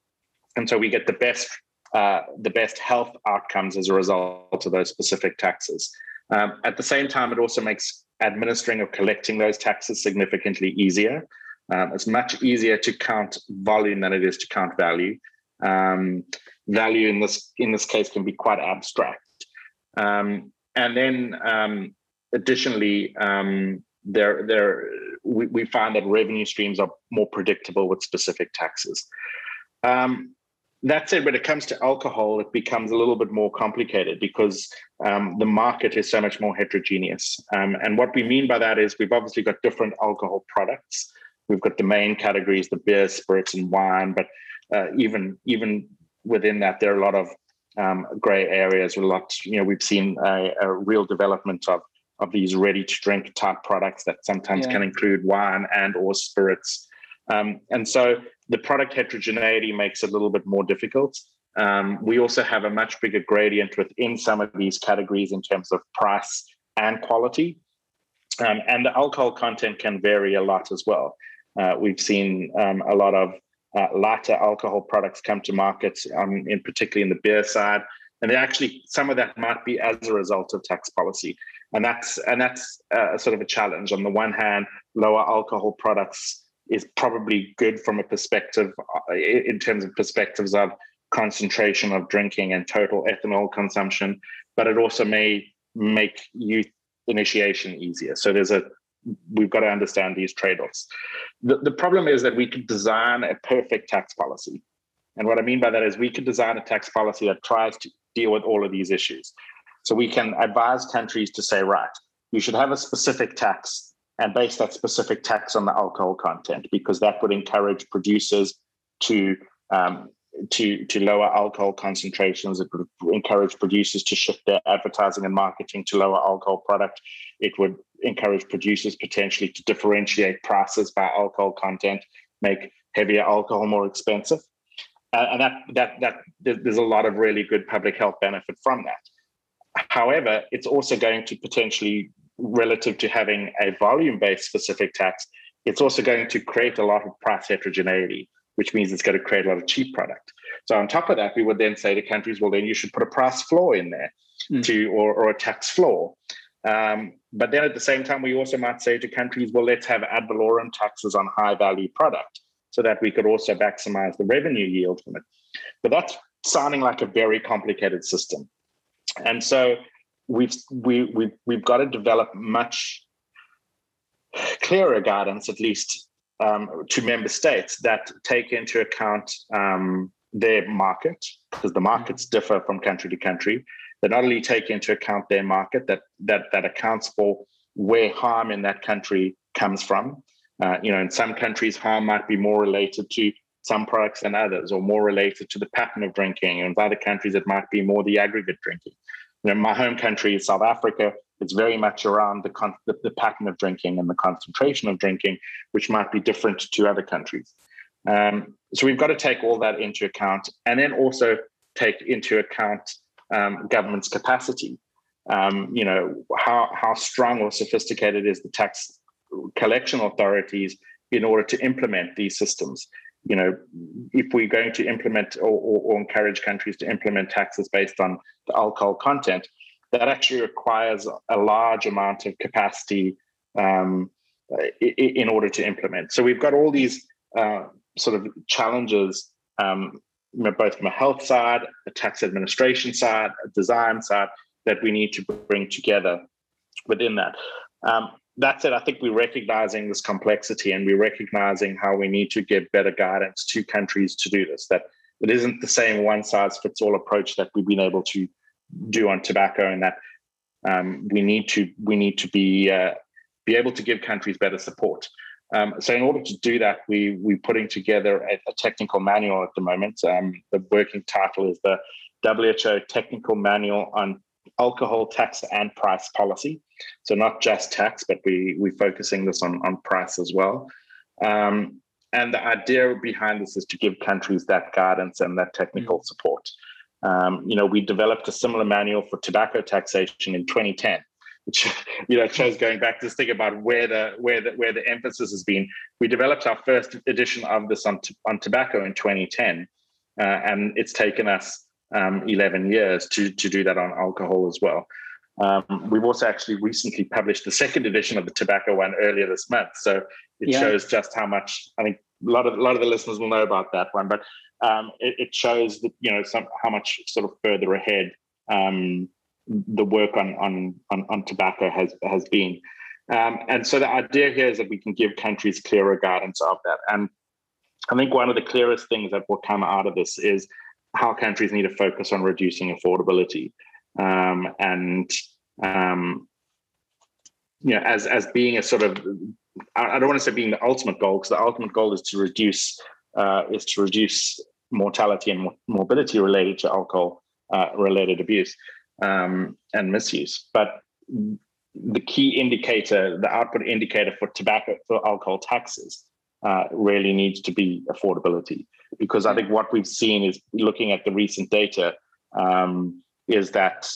and so we get the best uh, the best health outcomes as a result of those specific taxes. Um, at the same time, it also makes administering or collecting those taxes significantly easier. Um, it's much easier to count volume than it is to count value. Um, value in this in this case can be quite abstract. Um, and then um, additionally, um, there there we, we find that revenue streams are more predictable with specific taxes. Um, that said, when it comes to alcohol, it becomes a little bit more complicated because um, the market is so much more heterogeneous. Um, and what we mean by that is we've obviously got different alcohol products. We've got the main categories, the beer, spirits, and wine. But uh, even even within that, there are a lot of um, gray areas. A lot, you know, we've seen a, a, real development of of these ready to drink type products that sometimes yeah. can include wine and or spirits. Um, and so the product heterogeneity makes it a little bit more difficult. Um, we also have a much bigger gradient within some of these categories in terms of price and quality. Um, and the alcohol content can vary a lot as well. Uh, we've seen um, a lot of uh, lighter alcohol products come to market, um, in particularly in the beer side, and actually some of that might be as a result of tax policy, and that's and that's uh, sort of a challenge. On the one hand, lower alcohol products is probably good from a perspective uh, in terms of perspectives of concentration of drinking and total ethanol consumption, but it also may make youth initiation easier. So there's a we've got to understand these trade-offs. The, the problem is that we could design a perfect tax policy. And what I mean by that is we could design a tax policy that tries to deal with all of these issues. So we can advise countries to say, right, you should have a specific tax and base that specific tax on the alcohol content because that would encourage producers to um, to to lower alcohol concentrations. It would encourage producers to shift their advertising and marketing to lower alcohol product. It would encourage producers potentially to differentiate prices by alcohol content, make heavier alcohol more expensive, uh, and that that that there's a lot of really good public health benefit from that. However, it's also going to potentially, relative to having a volume-based specific tax, it's also going to create a lot of price heterogeneity which means it's going to create a lot of cheap product. So on top of that, we would then say to countries, well, then you should put a price floor in there mm. to or, or a tax floor. Um, but then at the same time, we also might say to countries, well, let's have ad valorem taxes on high value product so that we could also maximize the revenue yield from it. But that's sounding like a very complicated system. And so we've we, we, we've got to develop much clearer guidance, at least um, to member states that take into account um, their market, because the markets differ from country to country. They not only take into account their market, that that that accounts for where harm in that country comes from. Uh, you know, in some countries, harm might be more related to some products than others, or more related to the pattern of drinking. And in other countries, it might be more the aggregate drinking. You know, my home country South Africa. It's very much around the, con- the, the, pattern of drinking and the concentration of drinking, which might be different to other countries. Um, so we've got to take all that into account and then also take into account um, government's capacity. Um, you know, how, how strong or sophisticated is the tax collection authorities in order to implement these systems? You know, if we're going to implement or, or, or encourage countries to implement taxes based on the alcohol content, that actually requires a large amount of capacity um, in order to implement. So we've got all these uh, sort of challenges, um, both from a health side, a tax administration side, a design side, that we need to bring together within that. Um, that said, I think we're recognizing this complexity and we're recognizing how we need to give better guidance to countries to do this. That it isn't the same one size fits all approach that we've been able to do on tobacco, and that um, we need to we need to be uh, be able to give countries better support. Um, so in order to do that, we we're putting together a, a technical manual at the moment. Um, the working title is the WHO Technical Manual on Alcohol Tax and Price Policy. So not just tax, but we we're focusing this on on price as well. Um, and the idea behind this is to give countries that guidance and that technical mm. support. Um, you know, we developed a similar manual for tobacco taxation in 2010, which you know shows going back to think about where the where the where the emphasis has been. We developed our first edition of this on on tobacco in 2010, uh, and it's taken us um, 11 years to to do that on alcohol as well. Um, we've also actually recently published the second edition of the tobacco one earlier this month, so it yeah. shows just how much I think a lot of a lot of the listeners will know about that one. But um, it, it, shows that you know some, how much sort of further ahead um, the work on, on, on on tobacco has has been. Um, and so the idea here is that we can give countries clearer guidance of that. And I think one of the clearest things that will come out of this is how countries need to focus on reducing affordability um, and um, you know as as being a sort of I don't want to say being the ultimate goal because the ultimate goal is to reduce uh, is to reduce mortality and morbidity related to alcohol uh, related abuse um, and misuse. But the key indicator, the output indicator for tobacco for alcohol taxes, uh, really needs to be affordability. Because I think what we've seen is looking at the recent data um, is that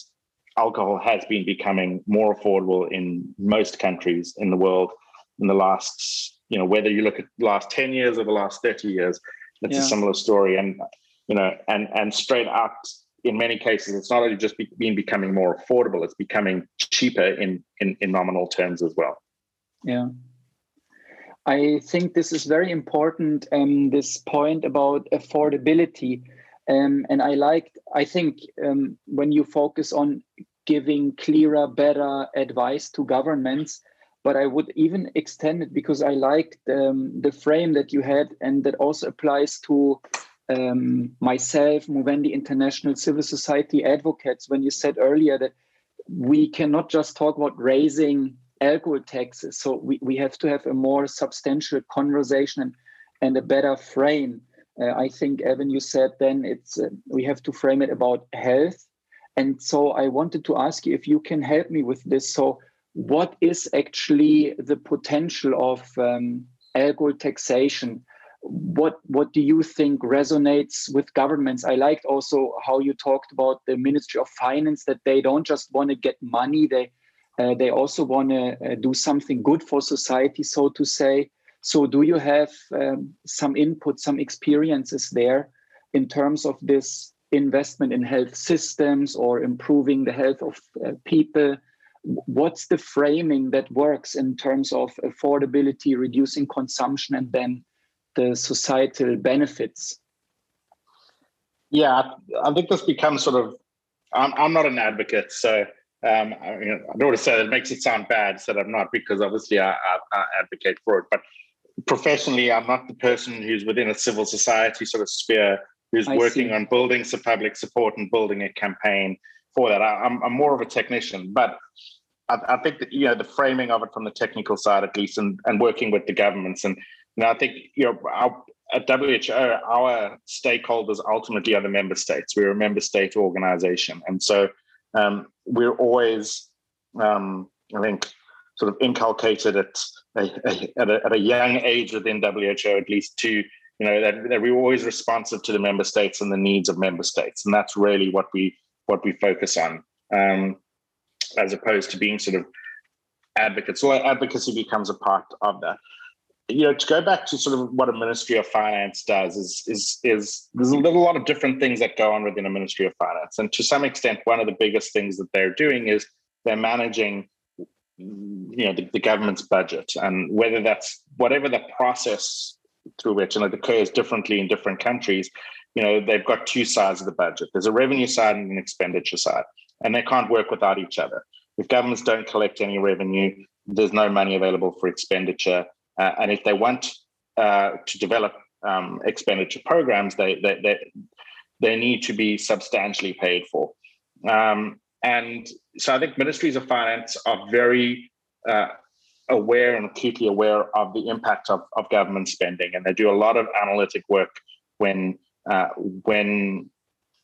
alcohol has been becoming more affordable in most countries in the world in the last, you know, whether you look at the last 10 years or the last 30 years, it's yeah. a similar story. And, you know, and, and straight up, in many cases, it's not only just be, been becoming more affordable, it's becoming cheaper in, in, in nominal terms as well. Yeah. I think this is very important. Um, this point about affordability, um, and I like. I think um, when you focus on giving clearer, better advice to governments, but I would even extend it because I liked um, the frame that you had, and that also applies to um, myself, Movendi International Civil Society Advocates, when you said earlier that we cannot just talk about raising alcohol taxes. So we, we have to have a more substantial conversation and, and a better frame Uh, I think, Evan, you said then it's uh, we have to frame it about health. And so I wanted to ask you if you can help me with this. So, what is actually the potential of um, alcohol taxation? What what do you think resonates with governments? I liked also how you talked about the Ministry of Finance that they don't just want to get money; they uh, they also want to uh, do something good for society, so to say. So, do you have um, some input, some experiences there in terms of this investment in health systems or improving the health of uh, people? What's the framing that works in terms of affordability, reducing consumption, and then the societal benefits? Yeah, I think this becomes sort of. I'm, I'm not an advocate, so um, I, mean, I don't want to say that it makes it sound bad that I'm not, because obviously I, I, I advocate for it. But professionally, I'm not the person who's within a civil society sort of sphere who's working see. on building some public support and building a campaign for that. I, am I'm, I'm more of a technician, but I, I, think that you know the framing of it from the technical side, at least, and, and working with the governments, and know, I think you know our, at WHO, our stakeholders ultimately are the member states. We're a member state organization, and so um, we're always, um, I think, sort of inculcated at a, a, at, a, at a young age within WHO, at least to you know that, that we're always responsive to the member states and the needs of member states, and that's really what we what we focus on, um, as opposed to being sort of advocates. So advocacy becomes a part of that. You know, to go back to sort of what a Ministry of Finance does is is is there's a, a lot of different things that go on within a Ministry of Finance, and to some extent, one of the biggest things that they're doing is they're managing you know the, the, government's budget and whether that's whatever the process through which and it occurs differently in different countries you know they've got two sides of the budget. There's a revenue side and an expenditure side and they can't work without each other. If governments don't collect any revenue there's no money available for expenditure uh, and if they want uh, to develop um, expenditure programs they, they, they they need to be substantially paid for um, and so I think ministries of finance are very uh, aware and acutely aware of the impact of, of government spending, and they do a lot of analytic work when uh, when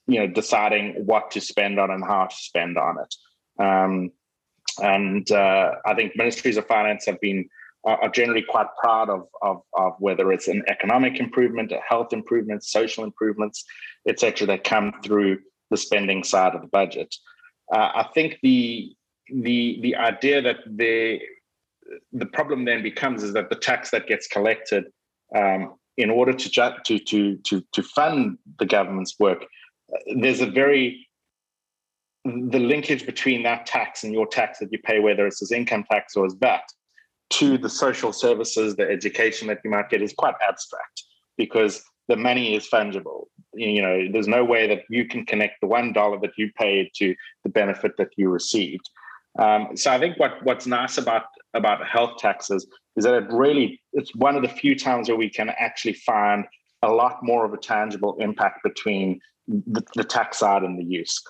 you know deciding what to spend on and how to spend on it. Um, and uh, I think ministries of finance have been are generally quite proud of, of, of whether it's an economic improvement, a health improvement, social improvements, etc., that come through the spending side of the budget. Uh, I think the the the idea that the the problem then becomes is that the tax that gets collected um, in order to to to to to fund the government's work, there's a very the linkage between that tax and your tax that you pay, whether it's as income tax or as VAT, to the social services, the education that you might get is quite abstract because the money is fungible. You know, there's no way that you can connect the one dollar that you paid to the benefit that you received. Um, so I think what what's nice about about health taxes is that it really it's one of the few times where we can actually find a lot more of a tangible impact between the, the tax side and the use.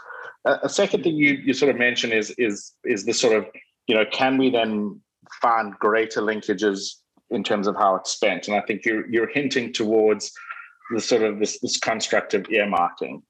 Uh, a second thing you you sort of mentioned is is is the sort of you know can we then find greater linkages in terms of how it's spent? And I think you're you're hinting towards the sort of this this construct of earmarking.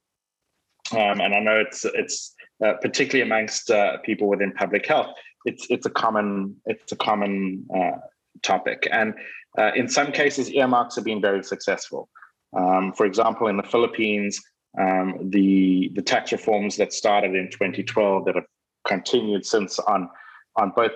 Um, and I know it's it's uh, particularly amongst uh, people within public health, it's it's a common it's a common uh, topic, and uh, in some cases, earmarks have been very successful. Um, for example, in the Philippines, um, the the tax reforms that started in 2012 that have continued since on on both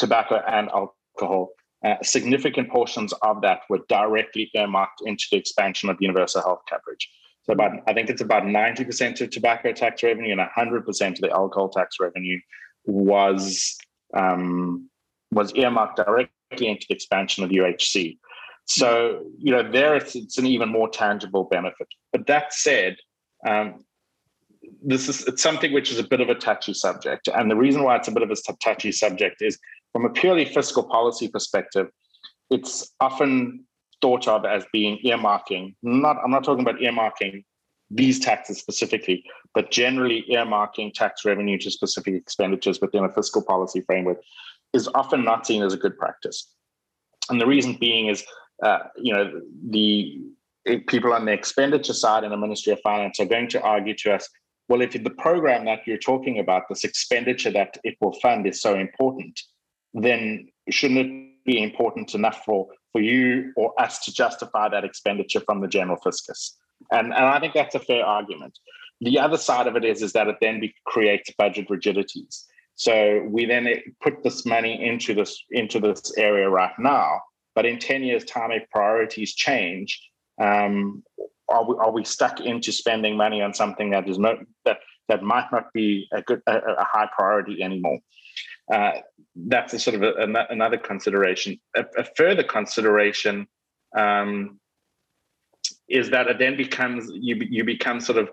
tobacco and alcohol uh, significant portions of that were directly earmarked into the expansion of universal health coverage. So about, I think it's about 90% of tobacco tax revenue and 100% of the alcohol tax revenue was um, was earmarked directly into the expansion of UHC. So, you know, there it's, it's an even more tangible benefit. But that said, um, this is it's something which is a bit of a touchy subject. And the reason why it's a bit of a touchy subject is from a purely fiscal policy perspective, it's often thought of as being earmarking. Not, I'm not talking about earmarking these taxes specifically, but generally earmarking tax revenue to specific expenditures within a fiscal policy framework is often not seen as a good practice. And the reason being is, uh, you know, the people on the expenditure side in the Ministry of Finance are going to argue to us, well, if the program that you're talking about, this expenditure that it will fund is so important, then shouldn't it be important enough for, for you or us to justify that expenditure from the general fiscus? And, and I think that's a fair argument. The other side of it is, is that it then creates budget rigidities. So we then put this money into this into this area right now, but in 10 years' time, if priorities change, um, are we are we stuck into spending money on something that is not that that might not be a good a, a high priority anymore? Uh, that's a sort of a, a, another consideration. A, further consideration um, is that it then becomes you you become sort of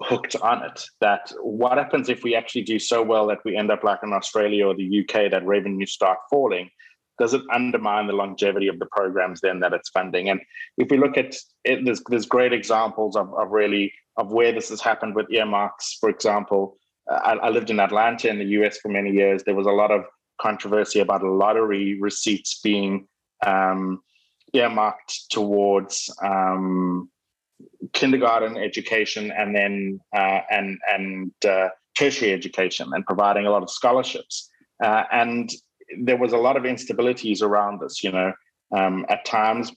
hooked on it. That what happens if we actually do so well that we end up like in Australia or the UK that revenues start falling? does it undermine the longevity of the programs then that it's funding? And if we look at it, there's, there's great examples of, of really of where this has happened with earmarks. For example, I, I lived in Atlanta in the US for many years. There was a lot of controversy about lottery receipts being um, earmarked towards um, kindergarten education and then uh, and and uh, tertiary education and providing a lot of scholarships. Uh, and there was a lot of instabilities around this. You know, um, at times,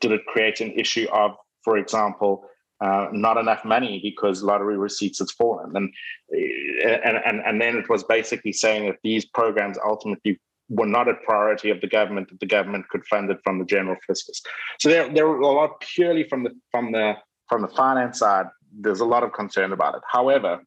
did it create an issue of, for example, uh, not enough money because lottery receipts has fallen, and, and and and then it was basically saying that these programs ultimately were not a priority of the government; that the government could fund it from the general fiscus. So there, there were a lot purely from the from the from the finance side. There's a lot of concern about it. However,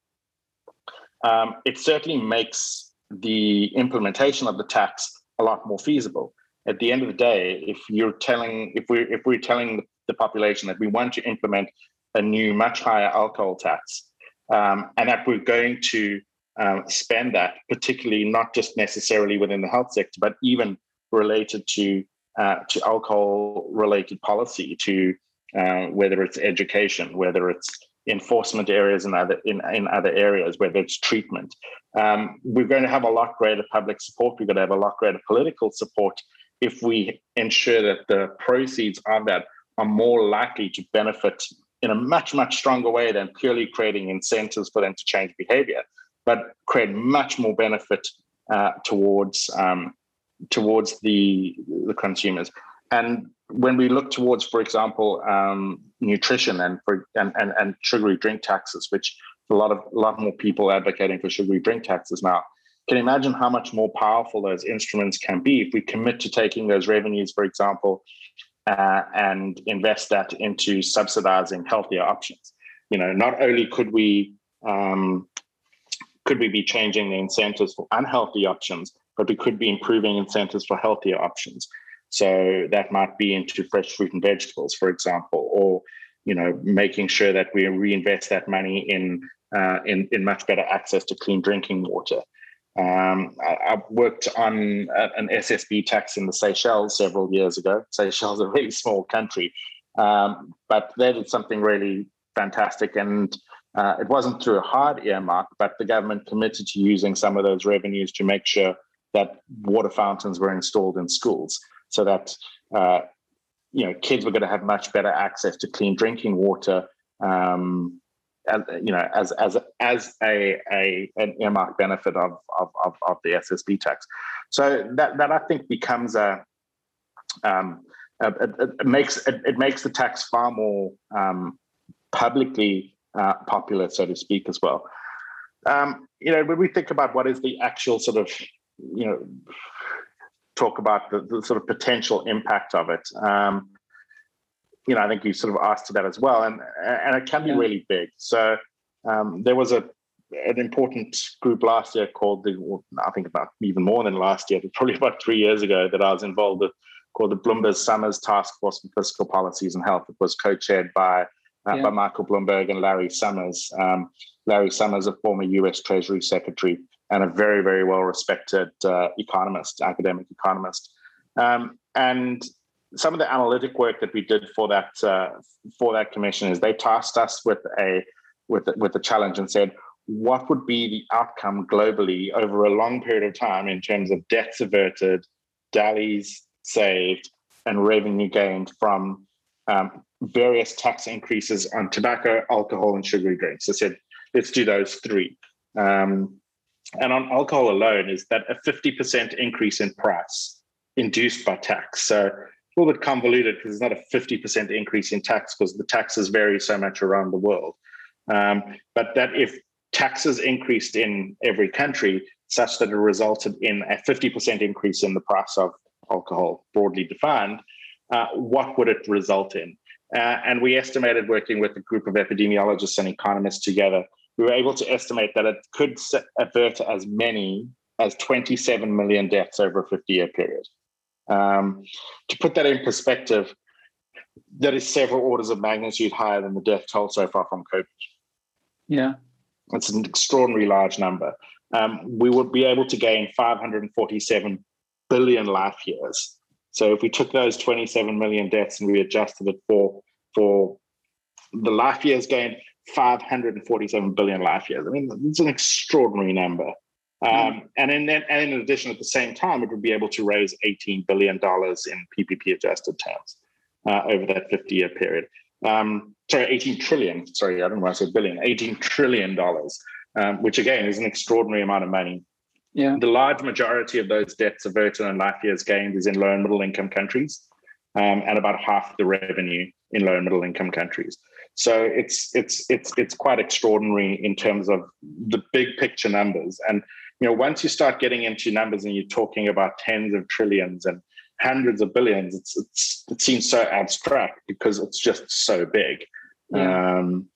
um, it certainly makes the implementation of the tax a lot more feasible. At the end of the day, if you're telling, if we're if we're telling the population that we want to implement a new, much higher alcohol tax, um, and that we're going to um, spend that, particularly not just necessarily within the health sector, but even related to uh, to alcohol related policy, to uh, whether it's education, whether it's enforcement areas and other in, in other areas, whether it's treatment. Um, we're going to have a lot greater public support. We're going to have a lot greater political support if we ensure that the proceeds of that are more likely to benefit in a much, much stronger way than purely creating incentives for them to change behavior, but create much more benefit uh, towards um, towards the the consumers. And when we look towards, for example, um, nutrition and, for, and, and and sugary drink taxes, which a lot of a lot more people advocating for sugary drink taxes now. Can you imagine how much more powerful those instruments can be if we commit to taking those revenues, for example, uh, and invest that into subsidizing healthier options? You know, not only could we um, could we be changing the incentives for unhealthy options, but we could be improving incentives for healthier options. So that might be into fresh fruit and vegetables, for example, or you know, making sure that we reinvest that money in uh, in in much better access to clean drinking water. Um, I, I, worked on a, an SSB tax in the Seychelles several years ago. Seychelles is a really small country, um, but they did something really fantastic, and uh, it wasn't through a hard earmark, but the government committed to using some of those revenues to make sure that water fountains were installed in schools so that uh, you know kids were going to have much better access to clean drinking water um, you know as as as a, a an earmark benefit of, of of, of the SSB tax so that that I think becomes a um, it, it, makes it, it, makes the tax far more um, publicly uh, popular, so to speak, as well. Um, you know, when we think about what is the actual sort of, you know, talk about the, the sort of potential impact of it. Um, you know, I think you sort of asked to that as well, and and it can be yeah. really big. So um, there was a an important group last year called the I think about even more than last year, probably about three years ago that I was involved with, called the Bloomberg Summers Task Force for Fiscal Policies and Health. It was co-chaired by uh, yeah. by Michael Bloomberg and Larry Summers. Um, Larry Summers, a former U.S. Treasury Secretary, and a very, very well respected uh, economist, academic economist. Um, and some of the analytic work that we did for that uh, for that commission is they tasked us with a with with the challenge and said what would be the outcome globally over a long period of time in terms of debts averted, DALYs saved, and revenue gained from um, various tax increases on tobacco, alcohol, and sugary drinks. I said, let's do those three. Um, and on alcohol alone, is that a 50% increase in price induced by tax. So a little bit convoluted because it's not a 50% increase in tax because the taxes vary so much around the world. Um, but that if taxes increased in every country such that it resulted in a 50% increase in the price of alcohol, broadly defined, uh, what would it result in? Uh, and we estimated working with a group of epidemiologists and economists together, we were able to estimate that it could avert as many as 27 million deaths over a 50 year period. Um, to put that in perspective, that is several orders of magnitude higher than the death toll so far from COVID. Yeah. It's an extraordinarily large number. Um, we would be able to gain 547 billion life years. So if we took those 27 million deaths and we adjusted it for for the life years gained, 547 billion life years. I mean, it's an extraordinary number. Um, and, in, and in addition, at the same time, it would be able to raise $18 billion in PPP adjusted terms uh, over that 50 year period. Um, sorry, 18 trillion. Sorry, I don't know why I said billion. 18 trillion dollars, um, which again is an extraordinary amount of money. Yeah. The large majority of those debts averted and life years gained is in low and middle income countries, um, and about half the revenue in low and middle income countries. So it's it's it's it's quite extraordinary in terms of the big picture numbers. And you know, once you start getting into numbers and you're talking about tens of trillions and hundreds of billions, it's, it's it seems so abstract because it's just so big. Yeah. Um,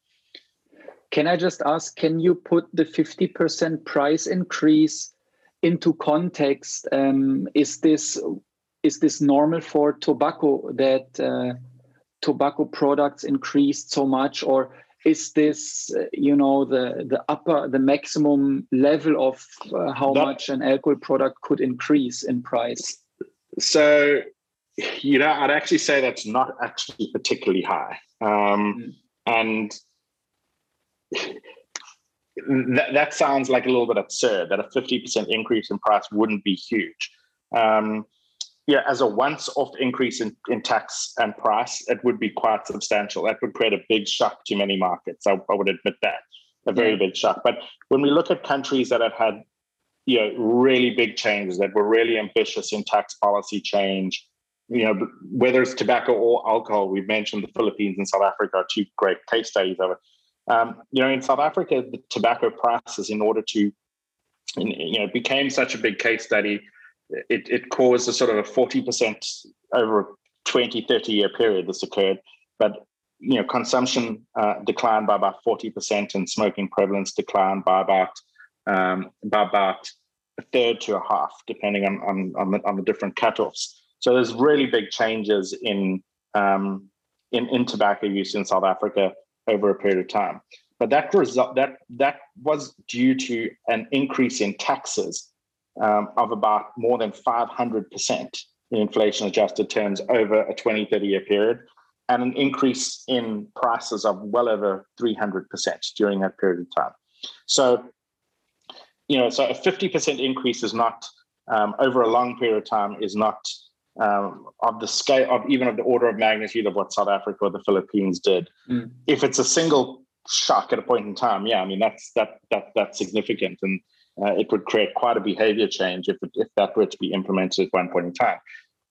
can I just ask? Can you put the fifty percent price increase into context? Um, is this is this normal for tobacco that uh, tobacco products increased so much, or is this uh, you know the the upper the maximum level of uh, how that, much an alcohol product could increase in price? So you know i'd actually say that's not actually particularly high. Um, mm. and that, that sounds like a little bit absurd that a 50% increase in price wouldn't be huge. Um, yeah, as a once-off increase in, in tax and price, it would be quite substantial. That would create a big shock to many markets. I, I would admit that, a very yeah. big shock. But when we look at countries that have had, you know, really big changes, that were really ambitious in tax policy change, you know, whether it's tobacco or alcohol, we've mentioned the Philippines and South Africa are two great case studies of it. Um, you know, in South Africa, the tobacco prices, in order to, you know, became such a big case study it, it caused a sort of a 40% over a 20, 30 year period this occurred. But you know, consumption uh, declined by about 40% and smoking prevalence declined by about um, by about a third to a half, depending on on, on, the, on the different cutoffs. So there's really big changes in um, in, in tobacco use in South Africa over a period of time. But that result that that was due to an increase in taxes um, of about more than 500% in inflation adjusted terms over a 20, 30 year period, and an increase in prices of well over 300% during that period of time. So, you know, so a 50% increase is not um, over a long period of time is not um, of the scale of even of the order of magnitude of what South Africa or the Philippines did. Mm. If it's a single shock at a point in time, yeah, I mean that's that that that's significant, and uh, it would create quite a behavior change if, if that were to be implemented at one point in time.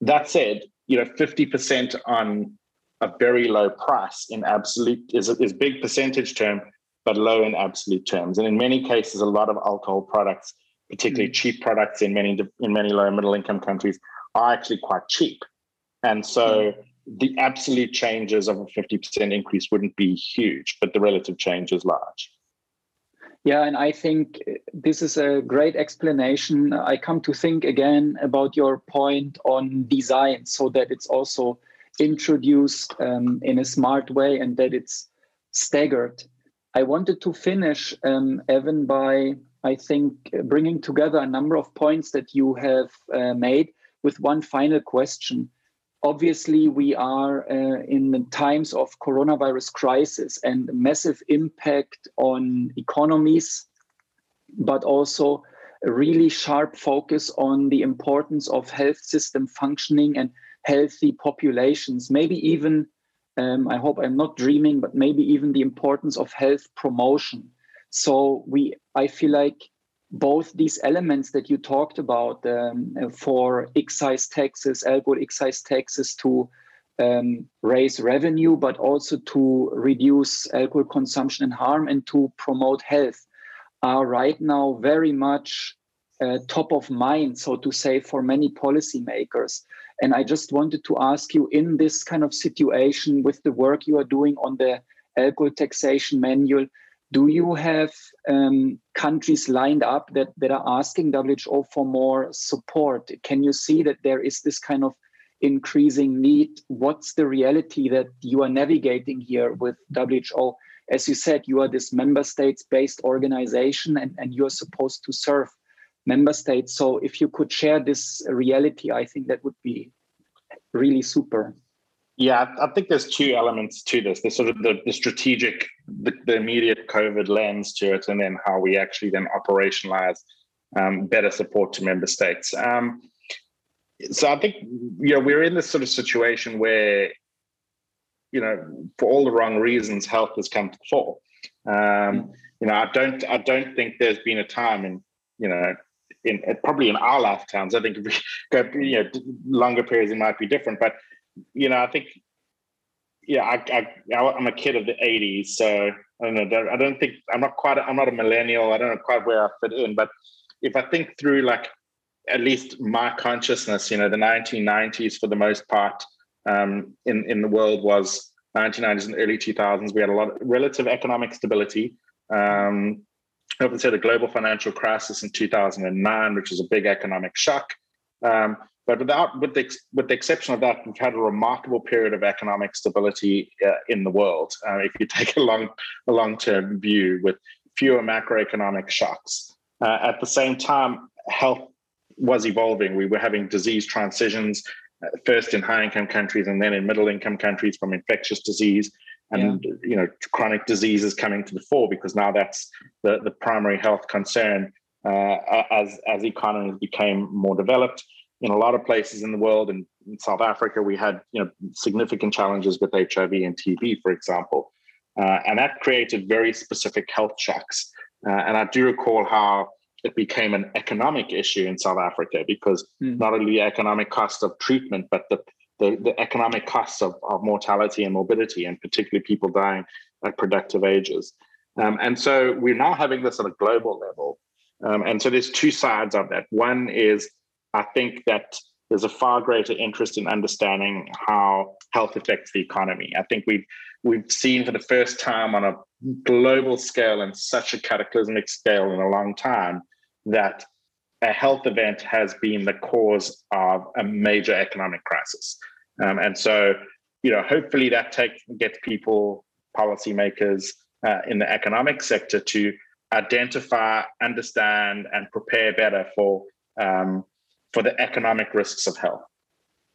That said, you know, 50% on a very low price in absolute is is big percentage term, but low in absolute terms. And in many cases, a lot of alcohol products, particularly mm. cheap products in many in many low and middle income countries, are actually quite cheap. And so mm. the absolute changes of a 50% increase wouldn't be huge, but the relative change is large. Yeah, and I think this is a great explanation. I come to think again about your point on design so that it's also introduced um, in a smart way and that it's staggered. I wanted to finish, um, Evan, by I think bringing together a number of points that you have uh, made with one final question obviously we are uh, in the times of coronavirus crisis and massive impact on economies but also a really sharp focus on the importance of health system functioning and healthy populations maybe even um, I hope I'm not dreaming, but maybe even the importance of health promotion. So we, I feel like both these elements that you talked about um, for excise taxes, alcohol excise taxes to um, raise revenue, but also to reduce alcohol consumption and harm and to promote health are right now very much uh, top of mind, so to say, for many policymakers. And I just wanted to ask you in this kind of situation with the work you are doing on the alcohol taxation manual, do you have um, countries lined up that, that are asking WHO for more support? Can you see that there is this kind of increasing need? What's the reality that you are navigating here with WHO? As you said, you are this member states based organization and, and you're supposed to serve member states. So if you could share this reality, I think that would be really super. Yeah, I think there's two elements to this. There's sort of the, the strategic, the, the, immediate COVID lens to it, and then how we actually then operationalize um, better support to member states. Um, so I think you know we're in this sort of situation where you know for all the wrong reasons health has come to the fore. Um, you know I don't I don't think there's been a time in you know in probably in our lifetimes. I think if we go you know longer periods it might be different, but you know I think yeah I, I I'm a kid of the 80s, so I don't know I don't think I'm not quite I'm not a millennial. I don't know quite where I fit in, but if I think through like at least my consciousness, you know, the 1990s for the most part um, in in the world was 1990s and early 2000s. We had a lot of relative economic stability. Um, I would say the global financial crisis in 2009, which was a big economic shock. Um, but without, with the, with the exception of that, we've had a remarkable period of economic stability uh, in the world. Uh, if you take a long, a long-term view, with fewer macroeconomic shocks. Uh, at the same time, health was evolving. We were having disease transitions, uh, first in high-income countries and then in middle-income countries from infectious disease and yeah. you know chronic diseases coming to the fore because now that's the, the primary health concern uh, as as economies became more developed in a lot of places in the world and in, south africa we had you know significant challenges with hiv and tb for example uh, and that created very specific health shocks uh, and i do recall how it became an economic issue in south africa because mm. not only the economic cost of treatment but the the, the economic costs of, of mortality and morbidity, and particularly people dying at productive ages. Um, and so we're now having this at a global level. Um, and so there's two sides of that. One is I think that there's a far greater interest in understanding how health affects the economy. I think we've we've seen for the first time on a global scale and such a cataclysmic scale in a long time that a health event has been the cause of a major economic crisis. Um, and so, you know, hopefully that take, gets people, policymakers uh, in the economic sector to identify, understand, and prepare better for um, for the economic risks of health.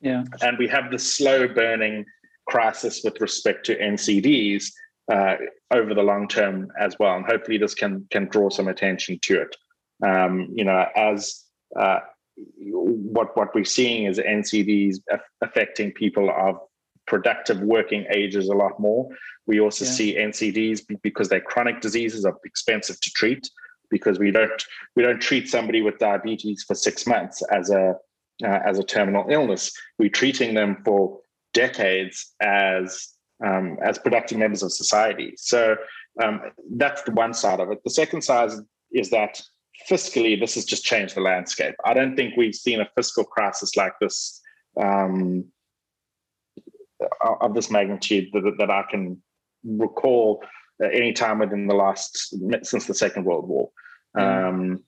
Yeah. And we have the slow burning crisis with respect to NCDs uh, over the long term as well. And hopefully this can can draw some attention to it. Um, you know, as uh, what what we're seeing is NCDs affecting people of productive working ages a lot more. We also yeah. see NCDs because they're chronic diseases are expensive to treat because we don't we don't treat somebody with diabetes for six months as a uh, as a terminal illness. We're treating them for decades as um, as productive members of society. So um, that's the one side of it. The second side is that fiscally, this has just changed the landscape. I don't think we've seen a fiscal crisis like this um, of this magnitude that, that I can recall any time within the last since the Second World War. Mm. Um,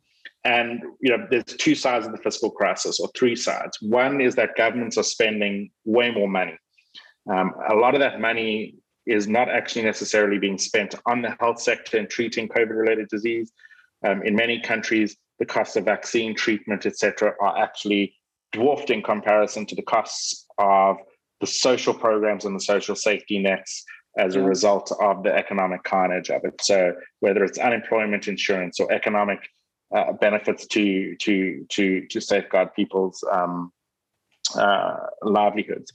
and you know, there's two sides of the fiscal crisis, or three sides. One is that governments are spending way more money. Um, a lot of that money is not actually necessarily being spent on the health sector and treating COVID-related disease. Um, in many countries, the costs of vaccine treatment, etc., are actually dwarfed in comparison to the costs of the social programs and the social safety nets as a result of the economic carnage of it. So whether it's unemployment insurance or economic uh, benefits to to to to safeguard people's um, uh, livelihoods.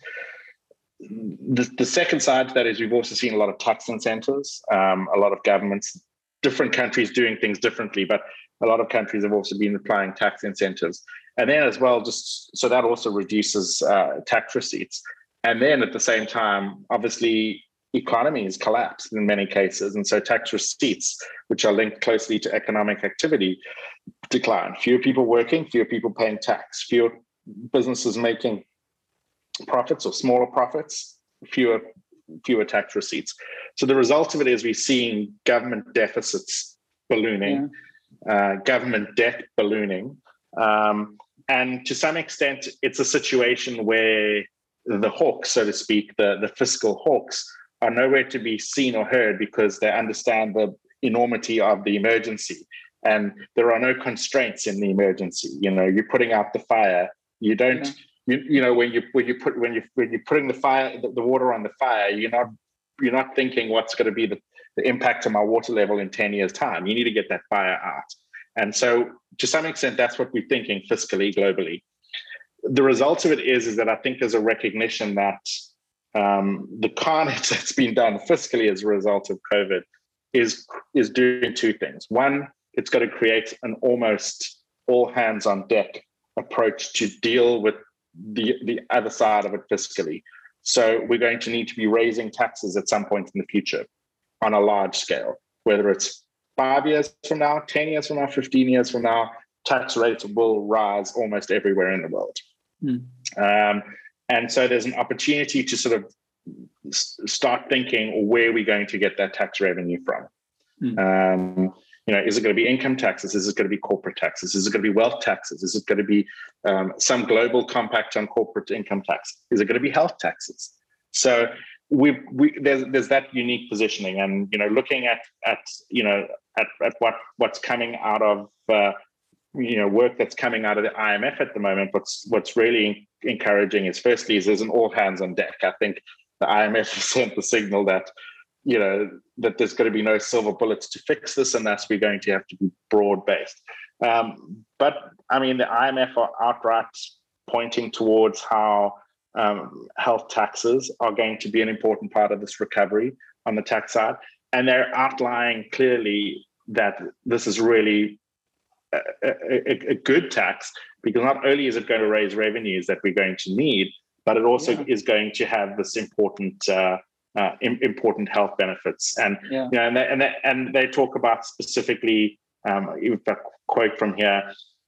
the, the second side to that is we've also seen a lot of tax incentives, um, a lot of governments, different countries doing things differently, but a lot of countries have also been applying tax incentives. And then as well, just so that also reduces uh, tax receipts. And then at the same time, obviously, economies collapse in many cases. And so tax receipts, which are linked closely to economic activity, decline. Fewer people working, fewer people paying tax, fewer businesses making profits or smaller profits, fewer fewer tax receipts. So the result of it is we're seeing government deficits ballooning, yeah. uh, government debt ballooning, um, and to some extent, it's a situation where the hawks, so to speak, the, the fiscal hawks, are nowhere to be seen or heard because they understand the enormity of the emergency. And there are no constraints in the emergency. You know, you're putting out the fire. You don't, yeah. you, you know, when you when you put when you when you're putting the fire the, the water on the fire, you're not you're not thinking what's going to be the, the impact of my water level in 10 years' time. You need to get that fire out. And so to some extent, that's what we're thinking fiscally, globally. The result of it is, is that I think there's a recognition that um, the carnage that's been done fiscally as a result of COVID is, is doing two things. One, it's going to create an almost all hands on deck approach to deal with the, the other side of it fiscally. So we're going to need to be raising taxes at some point in the future on a large scale, whether it's five years from now, 10 years from now, 15 years from now, tax rates will rise almost everywhere in the world. Mm. Um, and so there's an opportunity to sort of start thinking where are we going to get that tax revenue from? Mm. Um, you know, is it going to be income taxes? Is it going to be corporate taxes? Is it going to be wealth taxes? Is it going to be um, some global compact on corporate income tax? Is it going to be health taxes? So we, we there's there's that unique positioning, and you know, looking at at you know at, at what what's coming out of uh, you know work that's coming out of the IMF at the moment. What's what's really encouraging is firstly is there's an all hands on deck. I think the IMF has sent the signal that you know that there's going to be no silver bullets to fix this, and that's we're going to have to be broad based. Um, but I mean, the IMF are outright pointing towards how um, health taxes are going to be an important part of this recovery on the tax side, and they're outlining clearly that this is really a, a, a, good tax because not only is it going to raise revenues that we're going to need, but it also yeah. is going to have this important uh, uh, important health benefits. And yeah. you know, and they, and they, and they talk about specifically, um, a quote from here,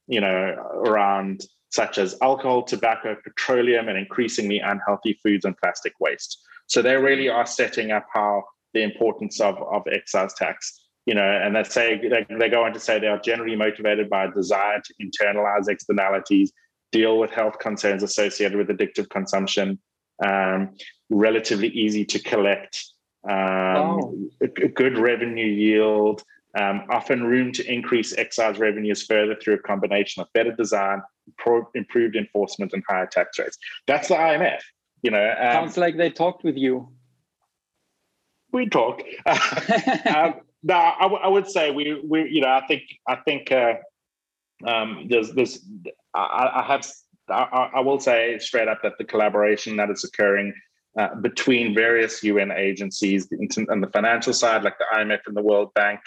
you know, around such as alcohol, tobacco, petroleum, and increasingly unhealthy foods and plastic waste. So they really are setting up how the importance of, of excise tax. You know, and they say they, they go on to say they are generally motivated by a desire to internalize externalities, deal with health concerns associated with addictive consumption, um, relatively easy to collect, um, a, good revenue yield, um, often room to increase excise revenues further through a combination of better design, pro- improved enforcement, and higher tax rates. That's the IMF. You know, um, sounds like they talked with you. We talk. no, I, w- I would say we, we, you know, I think, I think uh, um, there's, there's, I, I have, I, I, will say straight up that the collaboration that is occurring uh, between various UN agencies on the financial side, like the IMF and the World Bank,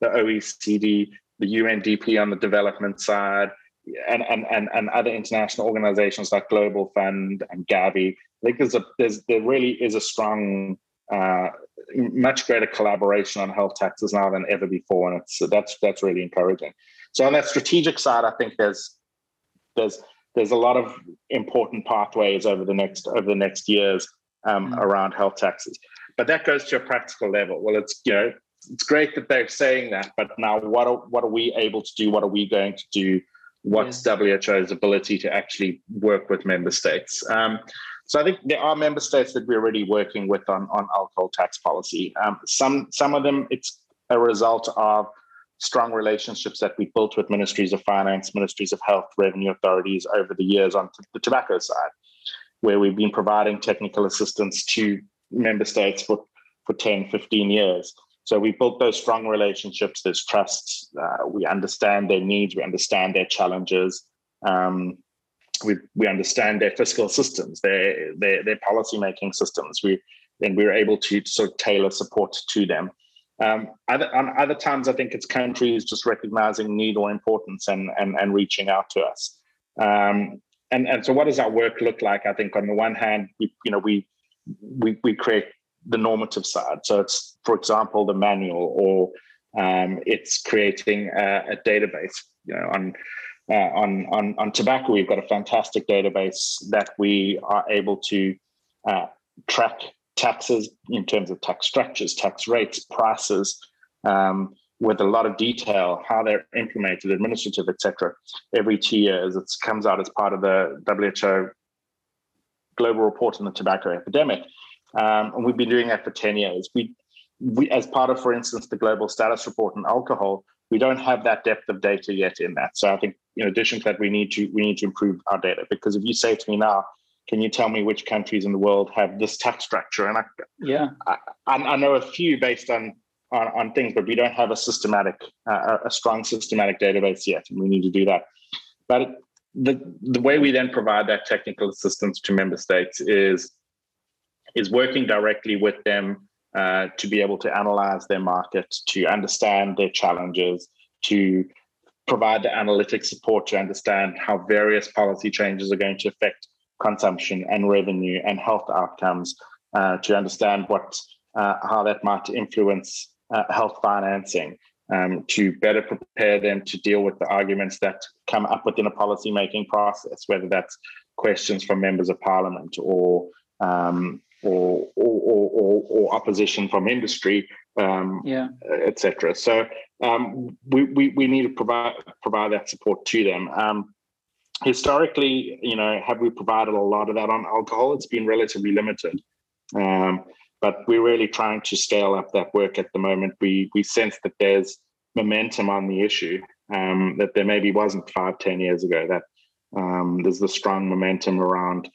the OECD, the UNDP on the development side, and, and, and, and other international organizations like Global Fund and Gavi. I think there's a there's there really is a strong, uh, much greater collaboration on health taxes now than ever before, and it's that's that's really encouraging. So on that strategic side, I think there's there's there's a lot of important pathways over the next over the next years um, mm. around health taxes. But that goes to a practical level. Well, it's you know it's great that they're saying that, but now what are, what are we able to do? What are we going to do? What's yes. WHO's ability to actually work with member states? Um, so I think there are member states that we're already working with on, on alcohol tax policy. Um, some some of them it's a result of strong relationships that we built with ministries of finance, ministries of health, revenue authorities over the years on the tobacco side, where we've been providing technical assistance to member states for, for 10, 15 years. So we built those strong relationships. There's trust. Uh, we understand their needs. We understand their challenges. Um, We we understand their fiscal systems, their their their policy making systems. We and we're able to sort of tailor support to them. Um, other, on other times, I think it's countries just recognizing need or importance and and and reaching out to us. Um, and and so, what does our work look like? I think on the one hand, we you know we we we create the normative side. So it's, for example, the manual, or um, it's creating a, a, database. You know, on uh, on on on tobacco, we've got a fantastic database that we are able to uh, track taxes in terms of tax structures, tax rates, prices, um, with a lot of detail, how they're implemented, administrative, etc. Every two years, it comes out as part of the WHO global report on the tobacco epidemic, um, and we've been doing that for ten years. We, we, as part of, for instance, the global status report on alcohol, we don't have that depth of data yet in that. So I think, in addition to that, we need to we need to improve our data because if you say to me now, can you tell me which countries in the world have this tax structure? And I, yeah, I, I know a few based on, on, on things, but we don't have a systematic, uh, a strong systematic database yet, and we need to do that. But the the way we then provide that technical assistance to member states is is working directly with them uh, to be able to analyze their market, to understand their challenges, to provide the analytic support to understand how various policy changes are going to affect consumption and revenue and health outcomes uh, to understand what uh, how that might influence uh, health financing um, to better prepare them to deal with the arguments that come up within a policy making process, whether that's questions from members of parliament or um, or, or, or, or, opposition from industry, um, yeah. etc. So um, we, we, we need to provide provide that support to them. Um, historically, you know, have we provided a lot of that on alcohol? It's been relatively limited. Um, but we're really trying to scale up that work at the moment. We we sense that there's momentum on the issue um, that there maybe wasn't five, ten years ago. That um, there's the strong momentum around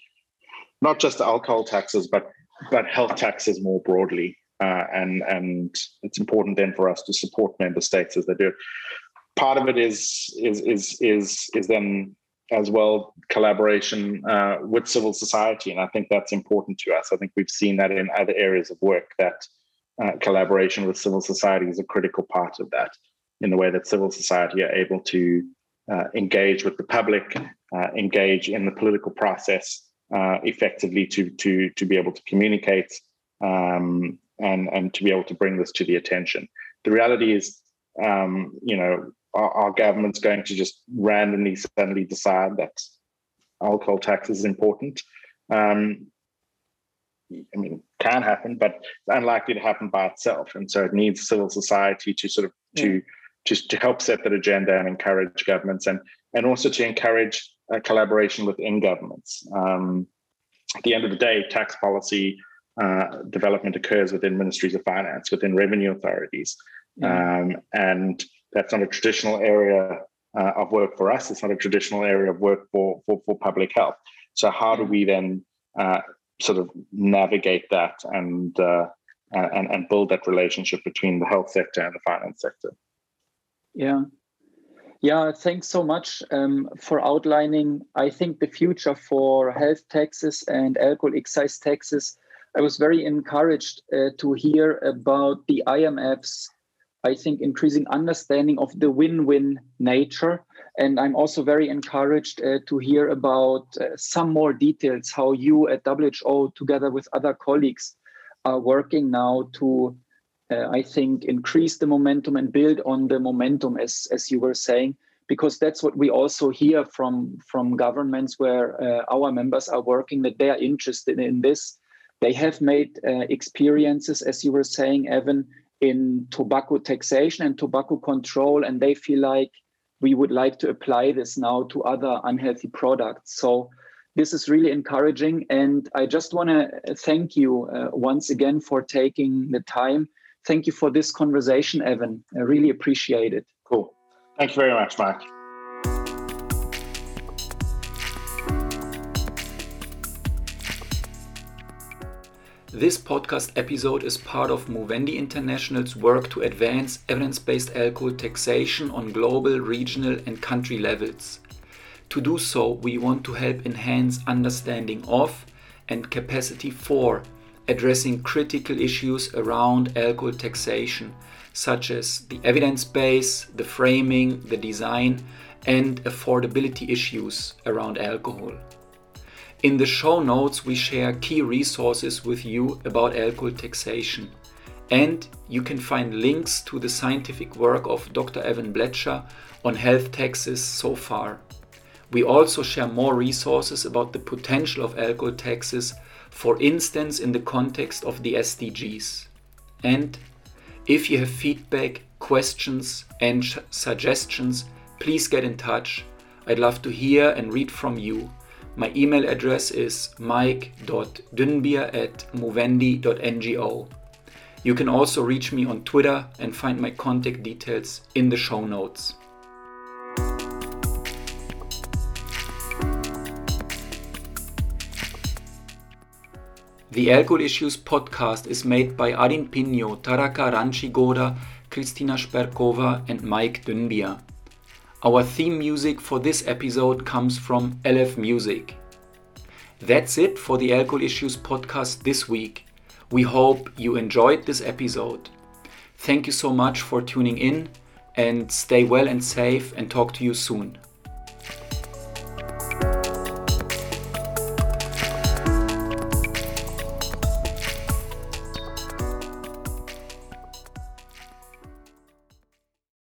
not just alcohol taxes, but but health taxes more broadly. Uh, and and it's important then for us to support member states as they do. Part of it is is is is is then as well collaboration uh, with civil society, and I think that's important to us. I think we've seen that in other areas of work that uh, collaboration with civil society is a critical part of that. In the way that civil society are able to uh, engage with the public, uh, engage in the political process uh, effectively to to to be able to communicate um, and and to be able to bring this to the attention. The reality is, um, you know, our, our government's going to just randomly suddenly decide that alcohol tax is important. Um, I mean, can happen, but it's unlikely to happen by itself. And so it needs civil society to sort of yeah. to just to help set that agenda and encourage governments and and also to encourage a collaboration within governments. Um, at the end of the day, tax policy uh, development occurs within ministries of finance, within revenue authorities, um, and that's not a traditional area uh, of work for us. It's not a traditional area of work for for, for public health. So how do we then uh, sort of navigate that and uh, and and build that relationship between the health sector and the finance sector? Yeah. Yeah, thanks so much um, for outlining. I think the future for health taxes and alcohol excise taxes. I was very encouraged uh, to hear about the IMF's I think, increasing understanding of the win win nature. And I'm also very encouraged uh, to hear about uh, some more details how you at WHO, together with other colleagues, are working now to, uh, I think, increase the momentum and build on the momentum, as, as you were saying. Because that's what we also hear from, from governments where uh, our members are working, that they are interested in this. They have made uh, experiences, as you were saying, Evan, in tobacco taxation and tobacco control, and they feel like we would like to apply this now to other unhealthy products. So this is really encouraging. And I just want to thank you uh, once again for taking the time. Thank you for this conversation, Evan. I really appreciate it. Cool. Thank you very much, Mark. This podcast episode is part of Movendi International's work to advance evidence based alcohol taxation on global, regional, and country levels. To do so, we want to help enhance understanding of and capacity for addressing critical issues around alcohol taxation, such as the evidence base, the framing, the design, and affordability issues around alcohol. In the show notes, we share key resources with you about alcohol taxation. And you can find links to the scientific work of Dr. Evan Blecher on health taxes so far. We also share more resources about the potential of alcohol taxes, for instance, in the context of the SDGs. And if you have feedback, questions, and suggestions, please get in touch. I'd love to hear and read from you. My email address is maik.dünnbier at movendi.ngo. You can also reach me on Twitter and find my contact details in the show notes. The Alcohol Issues podcast is made by Arin Pino, Taraka Ranchigoda, Kristina Sperkova, and Maik Dünnbier. Our theme music for this episode comes from LF Music. That's it for the Alcohol Issues podcast this week. We hope you enjoyed this episode. Thank you so much for tuning in and stay well and safe and talk to you soon.